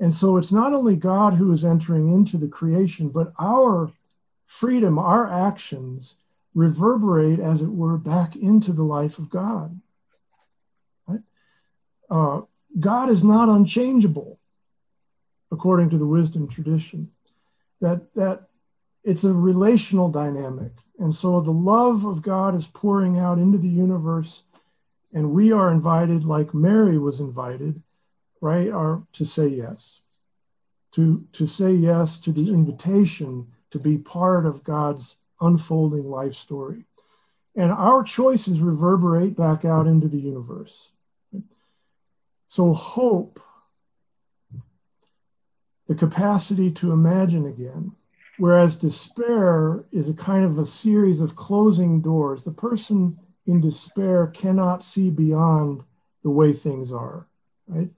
And so it's not only God who is entering into the creation, but our freedom, our actions reverberate, as it were, back into the life of God. Right? Uh, God is not unchangeable, according to the wisdom tradition that that it's a relational dynamic. And so the love of god is pouring out into the universe and we are invited like mary was invited right are to say yes. To to say yes to the invitation to be part of god's unfolding life story. And our choices reverberate back out into the universe. So hope the capacity to imagine again. Whereas despair is a kind of a series of closing doors. The person in despair cannot see beyond the way things are, right?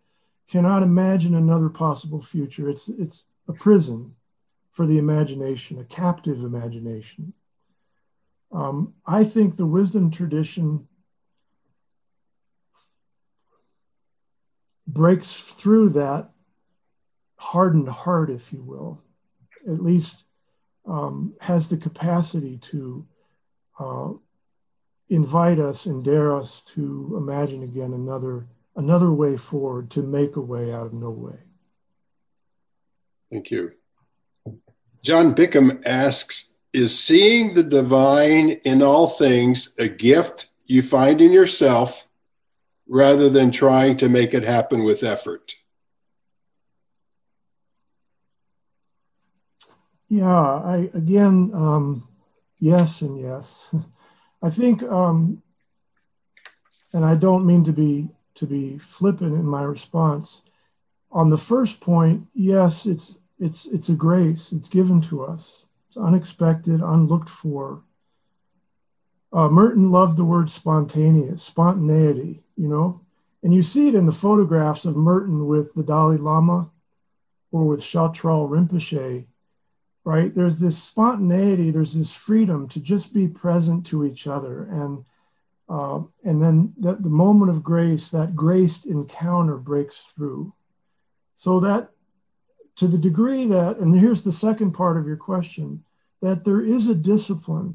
Cannot imagine another possible future. It's, it's a prison for the imagination, a captive imagination. Um, I think the wisdom tradition breaks through that hardened heart, if you will, at least um, has the capacity to uh, invite us and dare us to imagine again another another way forward to make a way out of no way. Thank you. John Bickham asks Is seeing the divine in all things a gift you find in yourself rather than trying to make it happen with effort? Yeah, I again, um, yes and yes. I think, um, and I don't mean to be to be flippant in my response. On the first point, yes, it's it's it's a grace. It's given to us. It's unexpected, unlooked for. Uh, Merton loved the word spontaneous, spontaneity. You know, and you see it in the photographs of Merton with the Dalai Lama or with Chatral Rinpoche right? There's this spontaneity, there's this freedom to just be present to each other. And uh, and then the, the moment of grace, that graced encounter breaks through. So that to the degree that, and here's the second part of your question, that there is a discipline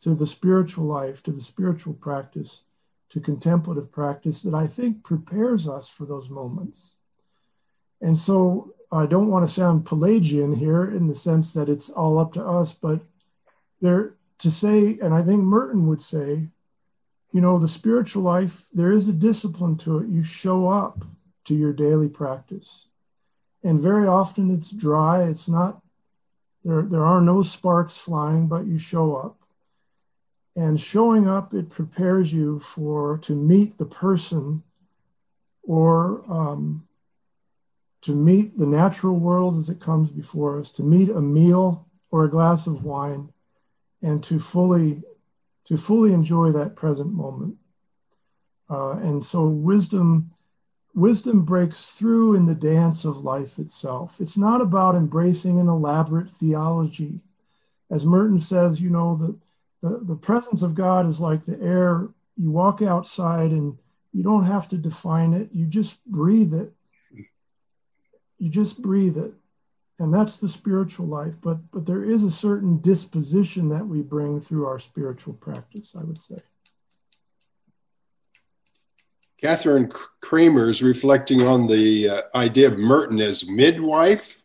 to the spiritual life, to the spiritual practice, to contemplative practice that I think prepares us for those moments. And so I don't want to sound Pelagian here in the sense that it's all up to us, but there to say, and I think Merton would say, you know, the spiritual life, there is a discipline to it. You show up to your daily practice. And very often it's dry. It's not, there, there are no sparks flying, but you show up. And showing up, it prepares you for to meet the person or um, to meet the natural world as it comes before us, to meet a meal or a glass of wine, and to fully to fully enjoy that present moment. Uh, and so wisdom wisdom breaks through in the dance of life itself. It's not about embracing an elaborate theology. As Merton says, you know, the, the, the presence of God is like the air. You walk outside and you don't have to define it, you just breathe it. You just breathe it. And that's the spiritual life. But but there is a certain disposition that we bring through our spiritual practice i would say. Catherine kramer is reflecting on the uh, idea of merton as midwife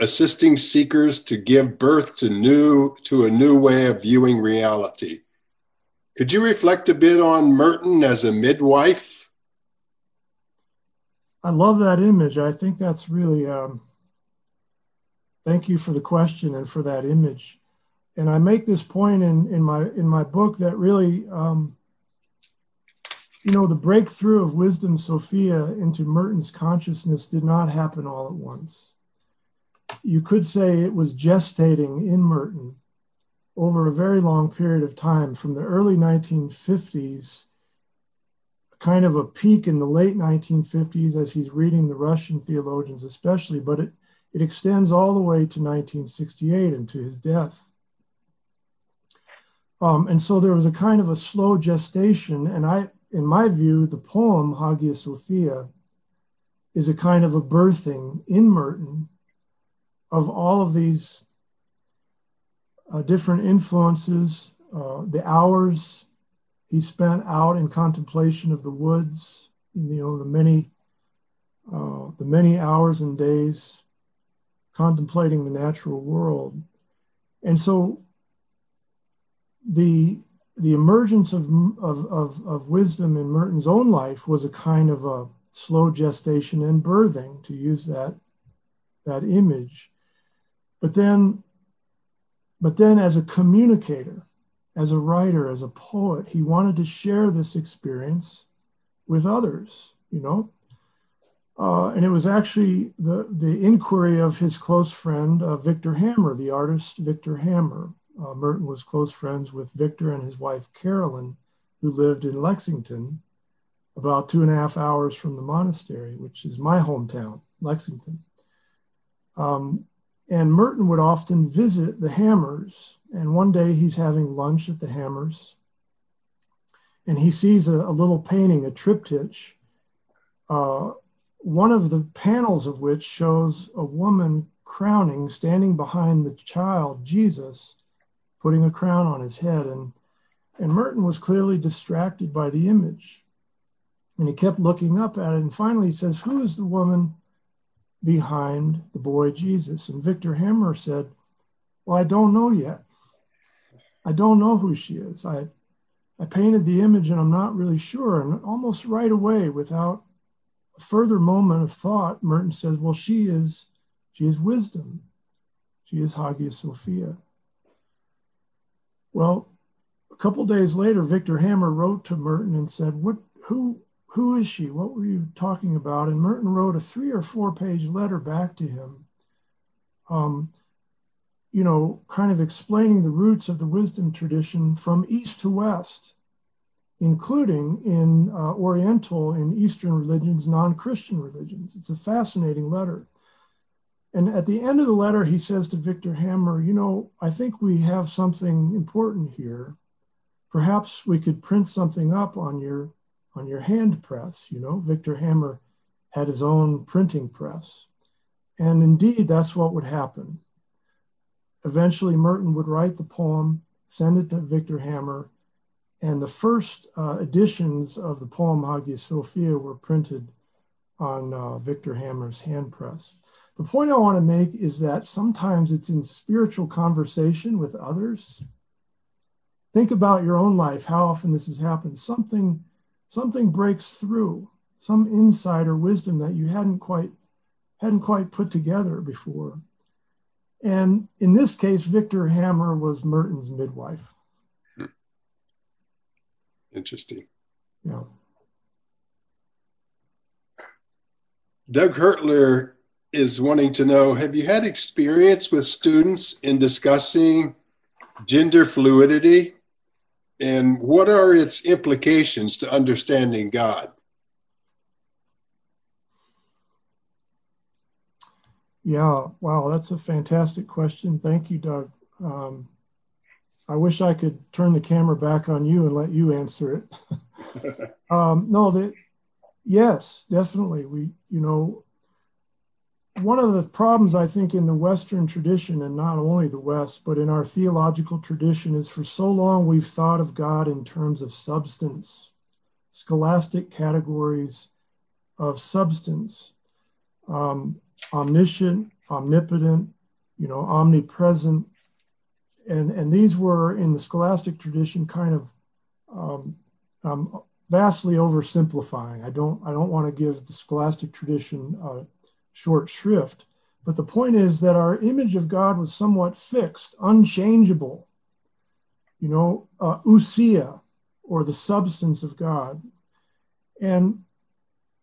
assisting seekers to give birth to new to a new way of viewing reality. Could you reflect a bit on merton as a midwife i love that image i think that's really um, Thank you for the question and for that image. And I make this point in, in my in my book that really, um, you know, the breakthrough of wisdom Sophia into Merton's consciousness did not happen all at once. You could say it was gestating in Merton over a very long period of time, from the early 1950s, kind of a peak in the late 1950s as he's reading the Russian theologians, especially, but it it extends all the way to 1968 and to his death. Um, and so there was a kind of a slow gestation. And I, in my view, the poem Hagia Sophia is a kind of a birthing in Merton of all of these uh, different influences, uh, the hours he spent out in contemplation of the woods, you know, the many, uh, the many hours and days contemplating the natural world. And so the the emergence of, of, of, of, wisdom in Merton's own life was a kind of a slow gestation and birthing, to use that, that image. But then, but then as a communicator, as a writer, as a poet, he wanted to share this experience with others, you know, uh, and it was actually the, the inquiry of his close friend, uh, Victor Hammer, the artist Victor Hammer. Uh, Merton was close friends with Victor and his wife Carolyn, who lived in Lexington, about two and a half hours from the monastery, which is my hometown, Lexington. Um, and Merton would often visit the Hammers. And one day he's having lunch at the Hammers, and he sees a, a little painting, a triptych. Uh, one of the panels of which shows a woman crowning, standing behind the child, Jesus, putting a crown on his head. And, and Merton was clearly distracted by the image. And he kept looking up at it. And finally, he says, Who is the woman behind the boy Jesus? And Victor Hammer said, Well, I don't know yet. I don't know who she is. I, I painted the image and I'm not really sure. And almost right away, without a further moment of thought, Merton says, well, she is, she is wisdom. She is Hagia Sophia. Well, a couple days later, Victor Hammer wrote to Merton and said, what, who, who is she? What were you talking about? And Merton wrote a three or four page letter back to him, um, you know, kind of explaining the roots of the wisdom tradition from east to west including in uh, Oriental and Eastern religions, non Christian religions. It's a fascinating letter. And at the end of the letter, he says to Victor Hammer, You know, I think we have something important here. Perhaps we could print something up on your on your hand press. You know, Victor Hammer had his own printing press. And indeed, that's what would happen. Eventually, Merton would write the poem, send it to Victor Hammer, and the first uh, editions of the poem Hagia Sophia were printed on uh, Victor Hammer's hand press. The point I want to make is that sometimes it's in spiritual conversation with others think about your own life, how often this has happened. Something, something breaks through, some insight or wisdom that you hadn't quite hadn't quite put together before. And in this case, Victor Hammer was Merton's midwife. Hmm. Interesting. Yeah. Doug Hertler is wanting to know Have you had experience with students in discussing gender fluidity? And what are its implications to understanding God? Yeah, wow, that's a fantastic question. Thank you, Doug. Um, I wish I could turn the camera back on you and let you answer it. um, no, that yes, definitely. We, you know, one of the problems I think in the Western tradition, and not only the West, but in our theological tradition, is for so long we've thought of God in terms of substance, scholastic categories of substance. Um, omniscient, omnipotent, you know, omnipresent. And, and these were in the scholastic tradition kind of um, um, vastly oversimplifying. I don't, I don't want to give the scholastic tradition a short shrift, but the point is that our image of God was somewhat fixed, unchangeable. You know, uh, ousia, or the substance of God. And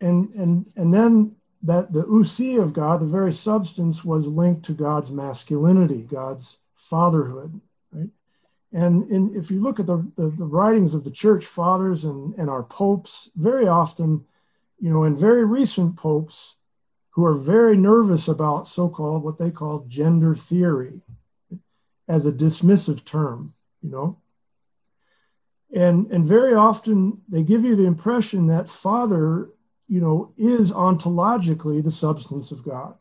and and and then that the ousia of God, the very substance, was linked to God's masculinity, God's fatherhood, right? And in, if you look at the, the, the, writings of the church fathers and, and our popes, very often, you know, and very recent popes who are very nervous about so called what they call gender theory as a dismissive term, you know. And, and very often they give you the impression that father you know, is ontologically the substance of God.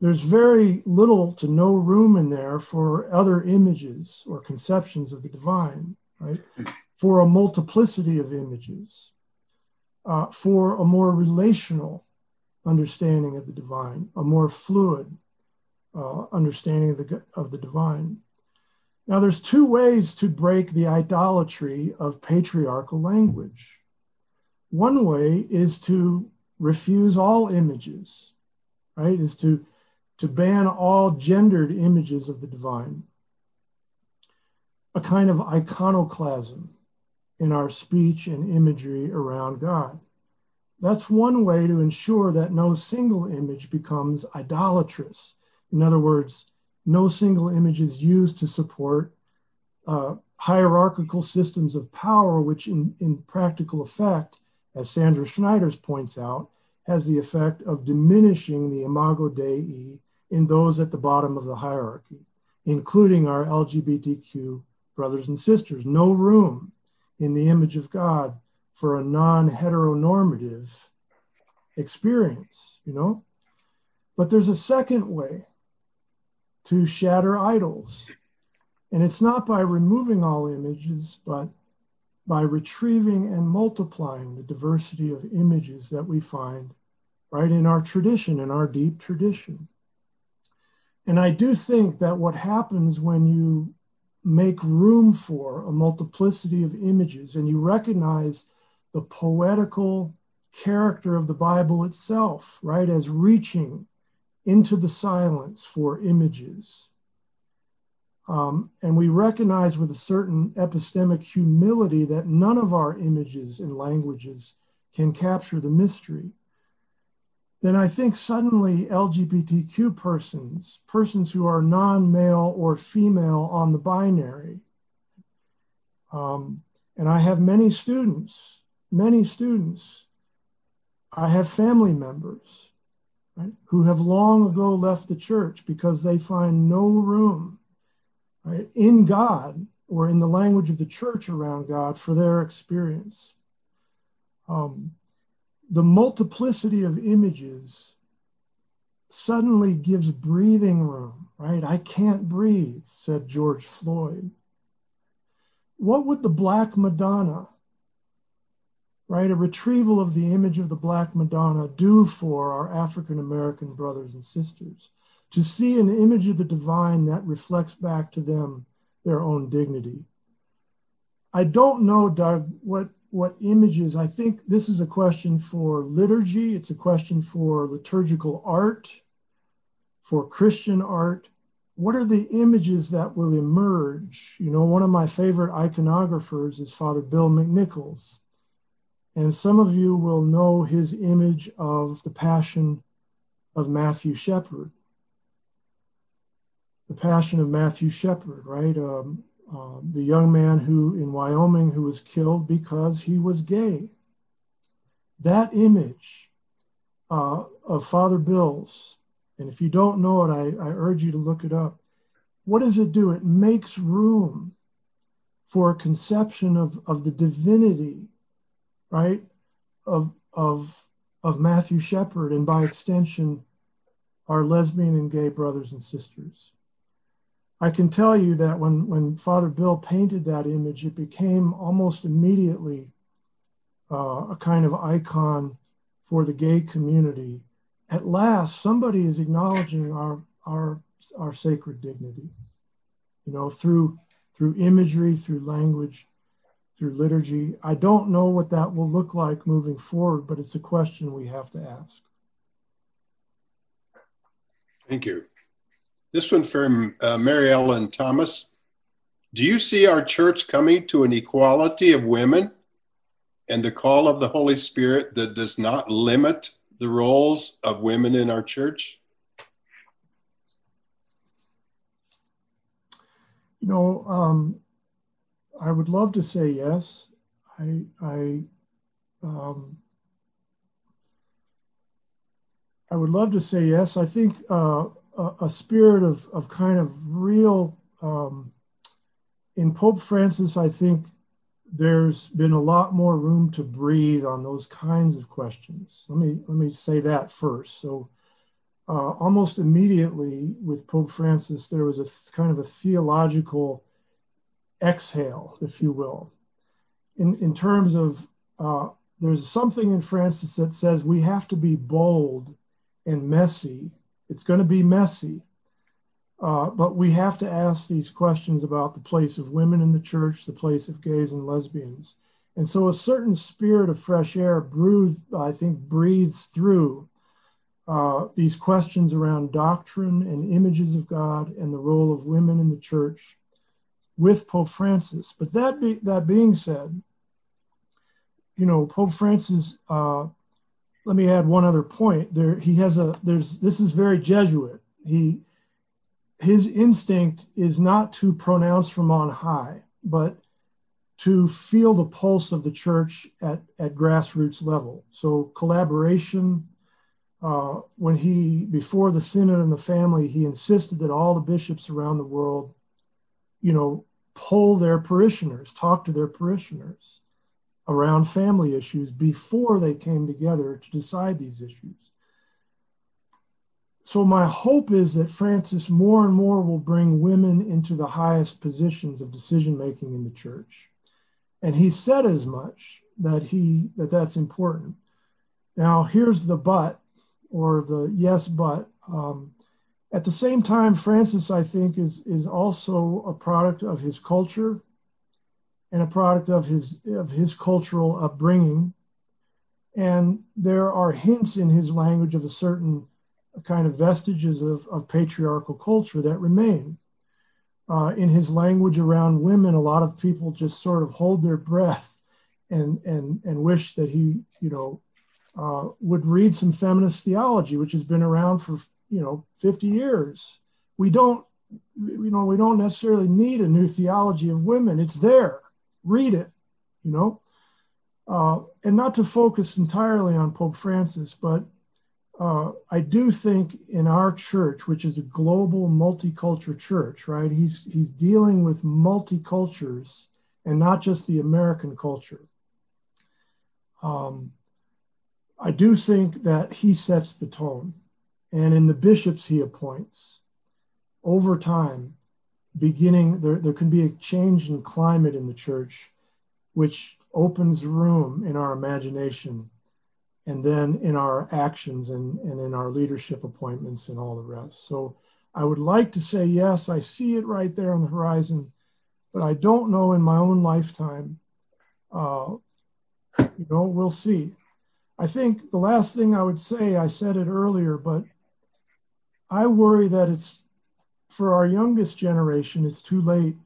There's very little to no room in there for other images or conceptions of the divine, right? For a multiplicity of images, uh, for a more relational understanding of the divine, a more fluid uh, understanding of the, of the divine. Now, there's two ways to break the idolatry of patriarchal language. One way is to refuse all images, right? Is to, to ban all gendered images of the divine. A kind of iconoclasm in our speech and imagery around God. That's one way to ensure that no single image becomes idolatrous. In other words, no single image is used to support uh, hierarchical systems of power, which in, in practical effect as Sandra Schneiders points out, has the effect of diminishing the imago Dei in those at the bottom of the hierarchy, including our LGBTQ brothers and sisters. No room in the image of God for a non heteronormative experience, you know? But there's a second way to shatter idols. And it's not by removing all images, but by retrieving and multiplying the diversity of images that we find right in our tradition, in our deep tradition. And I do think that what happens when you make room for a multiplicity of images and you recognize the poetical character of the Bible itself, right, as reaching into the silence for images um, and we recognize with a certain epistemic humility that none of our images and languages can capture the mystery. Then I think suddenly LGBTQ persons, persons who are non male or female on the binary, um, and I have many students, many students. I have family members right, who have long ago left the church because they find no room right, in God or in the language of the church around God for their experience. Um, the multiplicity of images suddenly gives breathing room, right? I can't breathe, said George Floyd. What would the Black Madonna, right, a retrieval of the image of the Black Madonna, do for our African American brothers and sisters? to see an image of the divine that reflects back to them their own dignity. I don't know, Doug, what, what images. I think this is a question for liturgy, it's a question for liturgical art, for Christian art. What are the images that will emerge? You know, one of my favorite iconographers is Father Bill McNichols. And some of you will know his image of the Passion of Matthew Shepard. The Passion of Matthew Shepard, right? Um, uh, the young man who in Wyoming who was killed because he was gay. That image uh, of Father Bill's, and if you don't know it, I, I urge you to look it up. What does it do? It makes room for a conception of, of the divinity right, of, of, of Matthew Shepard, and by extension, our lesbian and gay brothers and sisters. I can tell you that when, when Father Bill painted that image, it became almost immediately uh, a kind of icon for the gay community. At last, somebody is acknowledging our, our, our sacred dignity, you know, through, through imagery, through language, through liturgy. I don't know what that will look like moving forward, but it's a question we have to ask. Thank you. This one from uh, Mary Ellen Thomas. Do you see our church coming to an equality of women and the call of the Holy Spirit that does not limit the roles of women in our church? You know, um, I would love to say yes. I, I, um, I would love to say yes. I think uh, a, spirit of, of kind of real, um, in Pope Francis, I think there's been a lot more room to breathe on those kinds of questions. Let me, let me say that first. So, uh, almost immediately with Pope Francis, there was a th- kind of a theological exhale, if you will, in, in terms of uh, there's something in Francis that says we have to be bold and messy. It's going to be messy, uh, but we have to ask these questions about the place of women in the church, the place of gays and lesbians. And so a certain spirit of fresh air breathes, I think, breathes through uh, these questions around doctrine and images of God and the role of women in the church with Pope Francis. But that be, that being said, you know, Pope Francis. Uh, let me add one other point. There, he has a. There's this is very Jesuit. He his instinct is not to pronounce from on high, but to feel the pulse of the church at, at grassroots level. So collaboration. Uh, when he before the synod and the family, he insisted that all the bishops around the world, you know, poll their parishioners, talk to their parishioners around family issues before they came together to decide these issues. So, my hope is that Francis more and more will bring women into the highest positions of decision making in the church. And he said as much that he that that's important. Now, here's the but or the yes, but. Um, at the same time, Francis, I think, is, is also a product of his culture and a product of his, of his cultural upbringing. And there are hints in his language of a certain kind of vestiges of, of patriarchal culture that remain. Uh, in his language around women, a lot of people just sort of hold their breath and, and, and wish that he, you know, uh, would read some feminist theology, which has been around for you know 50 years we don't you know we don't necessarily need a new theology of women it's there read it you know? Uh, and not to focus entirely on pope francis but uh, i do think in our church which is a global multicultural church right he's he's dealing with multicultures and not just the american culture. Um, i do think that he sets the tone. And in the bishops he appoints over time beginning there, there can be a change in climate in the church which opens room in our imagination and then in our actions and, and in our leadership appointments and all the rest so i would like to say yes i see it right there on the horizon but I don't know in my own lifetime. Uh, you know, we'll see. I think the last thing I would say, I said it earlier, but I worry that it's for our youngest generation, it's too late.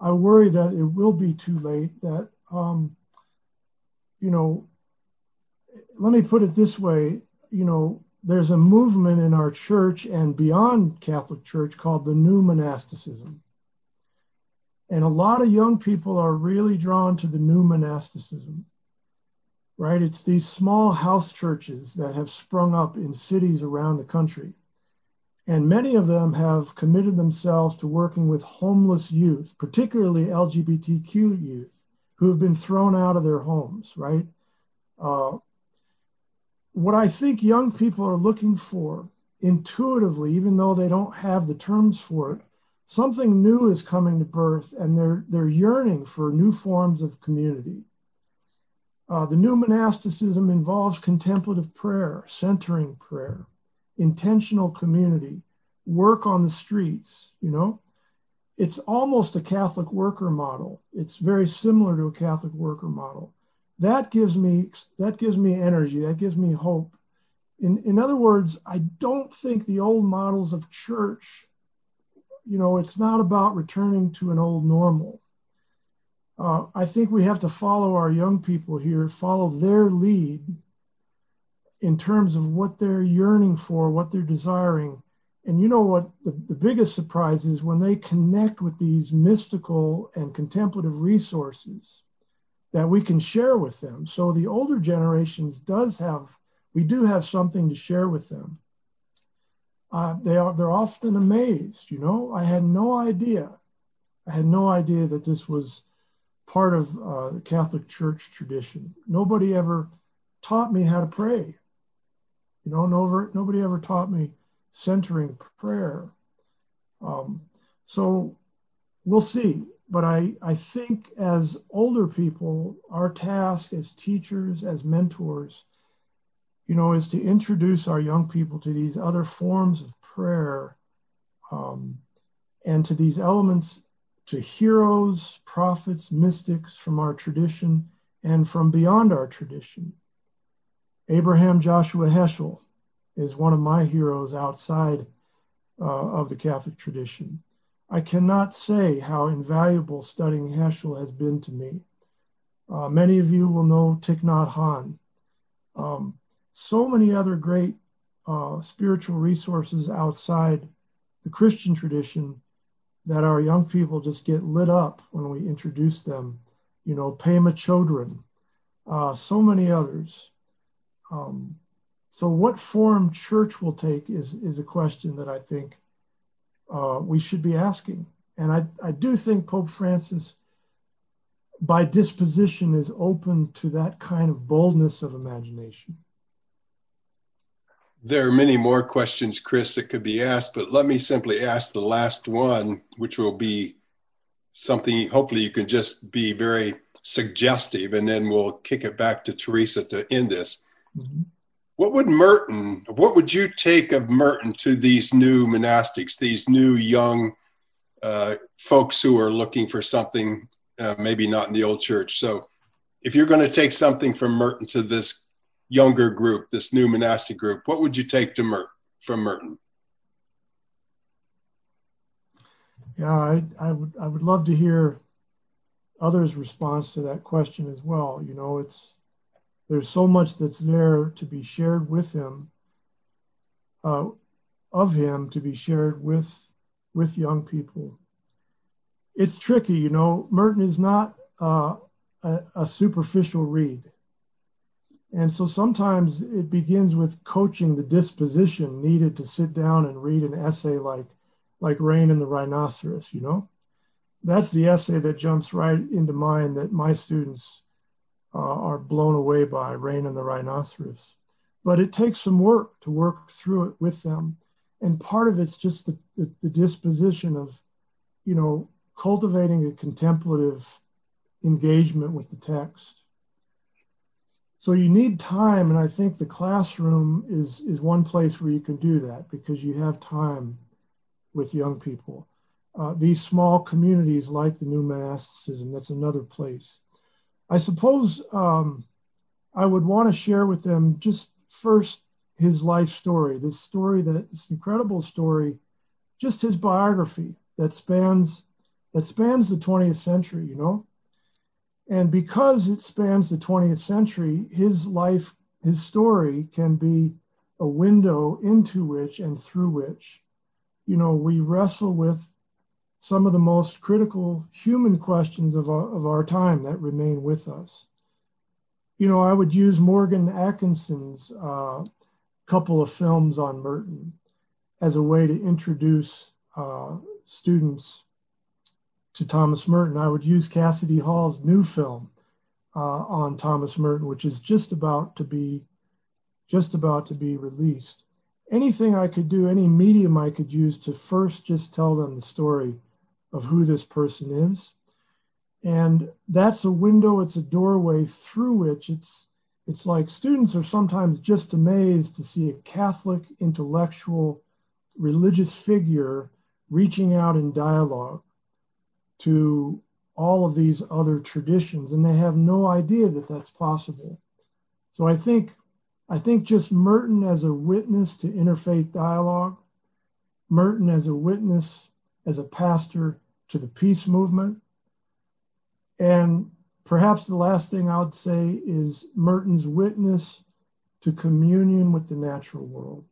I worry that it will be too late, that, um, you know, let me put it this way you know, there's a movement in our church and beyond Catholic Church called the new monasticism. And a lot of young people are really drawn to the new monasticism, right? It's these small house churches that have sprung up in cities around the country. And many of them have committed themselves to working with homeless youth, particularly LGBTQ youth, who have been thrown out of their homes, right? Uh, what I think young people are looking for intuitively, even though they don't have the terms for it, something new is coming to birth and they're, they're yearning for new forms of community. Uh, the new monasticism involves contemplative prayer, centering prayer, intentional community, work on the streets, you know. It's almost a Catholic worker model. It's very similar to a Catholic worker model that gives me that gives me energy that gives me hope in, in other words i don't think the old models of church you know it's not about returning to an old normal uh, i think we have to follow our young people here follow their lead in terms of what they're yearning for what they're desiring and you know what the, the biggest surprise is when they connect with these mystical and contemplative resources that we can share with them. So the older generations does have, we do have something to share with them. Uh, they are, they're often amazed, you know, I had no idea. I had no idea that this was part of uh, the Catholic Church tradition. Nobody ever taught me how to pray. You know, no, nobody ever taught me centering prayer. Um, so we'll see but I, I think as older people, our task as teachers, as mentors, you know, is to introduce our young people to these other forms of prayer um, and to these elements, to heroes, prophets, mystics from our tradition and from beyond our tradition. Abraham Joshua Heschel is one of my heroes outside uh, of the Catholic tradition. I cannot say how invaluable studying Heschel has been to me. Uh, many of you will know Thich Nhat Hanh. Um, so many other great uh, spiritual resources outside the Christian tradition that our young people just get lit up when we introduce them. You know, Pema Chodron, uh, so many others. Um, so, what form church will take is, is a question that I think uh, we should be asking. And I, I do think Pope Francis, by disposition, is open to that kind of boldness of imagination. There are many more questions, Chris, that could be asked, but let me simply ask the last one, which will be something hopefully you can just be very suggestive, and then we'll kick it back to Teresa to end this. What would Merton, what would you take of Merton to these new monastics, these new young uh, folks who are looking for something, uh, maybe not in the old church? So, if you're going to take something from Merton to this younger group, this new monastic group, what would you take to Merton from Merton? Yeah, I, I would I would love to hear others' response to that question as well. You know, it's there's so much that's there to be shared with him, uh, of him to be shared with with young people. It's tricky, you know. Merton is not uh, a, a superficial read. And so sometimes it begins with coaching the disposition needed to sit down and read an essay like, like Rain and the Rhinoceros, you know? That's the essay that jumps right into mind that my students uh, are blown away by Rain and the Rhinoceros. But it takes some work to work through it with them. And part of it's just the, the, the disposition of, you know, cultivating a contemplative engagement with the text. So you need time, and I think the classroom is, is one place where you can do that because you have time with young people. uh, these small communities like the new monasticism. That's another place. I suppose um, I would want to share with them just first his life story, this story that this incredible story, just his biography that spans that spans the 20th century, you know. And because it spans the 20th century, his life, his story can be a window into which and through which, you know, we wrestle with some of the most critical human questions of our, of our time that remain with us. You know, I would use Morgan Atkinson's uh, couple of films on Merton as a way to introduce uh, students to Thomas Merton. I would use Cassidy Hall's new film uh, on Thomas Merton, which is just about to be just about to be released. Anything I could do, any medium I could use to first just tell them the story of who this person is. And that's a window, it's a doorway through which it's it's like students are sometimes just amazed to see a Catholic intellectual religious figure reaching out in dialogue to all of these other traditions and they have no idea that that's possible so i think i think just merton as a witness to interfaith dialogue merton as a witness as a pastor to the peace movement and perhaps the last thing i would say is merton's witness to communion with the natural world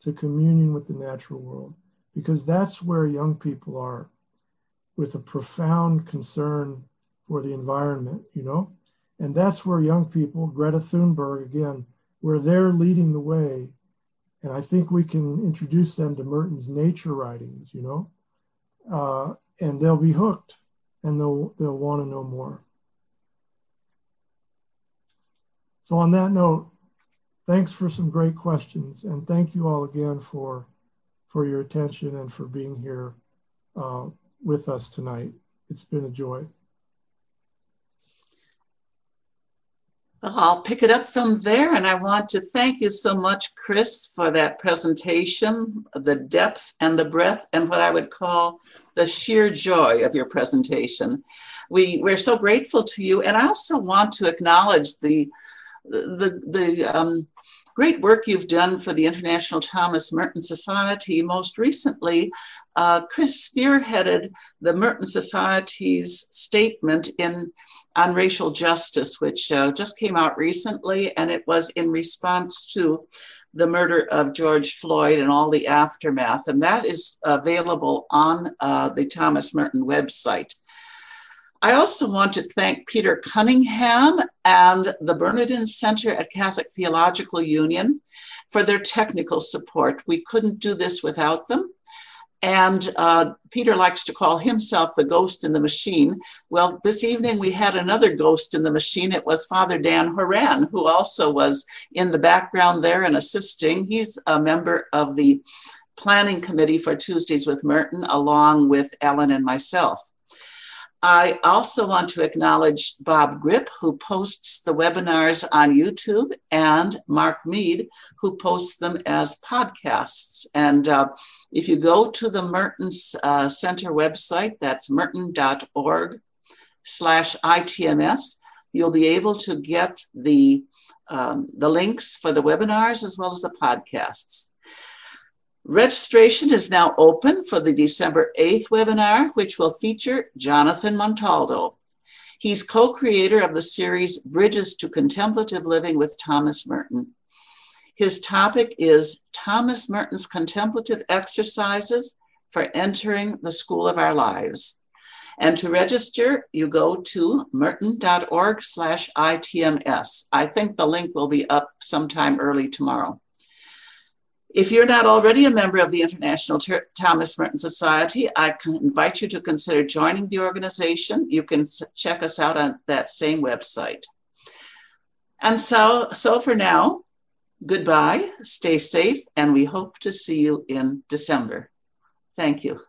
to communion with the natural world because that's where young people are with a profound concern for the environment, you know? And that's where young people, Greta Thunberg again, where they're leading the way. And I think we can introduce them to Merton's nature writings, you know? Uh, and they'll be hooked and they'll, they'll want to know more. So, on that note, thanks for some great questions. And thank you all again for, for your attention and for being here. Uh, with us tonight. It's been a joy. I'll pick it up from there. And I want to thank you so much, Chris, for that presentation, the depth and the breadth, and what I would call the sheer joy of your presentation. We, we're so grateful to you. And I also want to acknowledge the, the, the um, great work you've done for the International Thomas Merton Society. Most recently, uh, Chris spearheaded the Merton Society's statement in on racial justice, which uh, just came out recently, and it was in response to the murder of George Floyd and all the aftermath. And that is available on uh, the Thomas Merton website. I also want to thank Peter Cunningham and the Bernardin Center at Catholic Theological Union for their technical support. We couldn't do this without them. And uh, Peter likes to call himself the ghost in the machine. Well, this evening we had another ghost in the machine. It was Father Dan Horan, who also was in the background there and assisting. He's a member of the planning committee for Tuesdays with Merton, along with Ellen and myself. I also want to acknowledge Bob Grip, who posts the webinars on YouTube, and Mark Mead, who posts them as podcasts. And uh, if you go to the Merton uh, Center website, that's merton.org slash ITMS, you'll be able to get the, um, the links for the webinars as well as the podcasts. Registration is now open for the December 8th webinar, which will feature Jonathan Montaldo. He's co creator of the series Bridges to Contemplative Living with Thomas Merton. His topic is Thomas Merton's Contemplative Exercises for Entering the School of Our Lives. And to register, you go to merton.org slash ITMS. I think the link will be up sometime early tomorrow. If you're not already a member of the International Thomas Merton Society, I can invite you to consider joining the organization. You can check us out on that same website. And so, so for now, goodbye, stay safe, and we hope to see you in December. Thank you.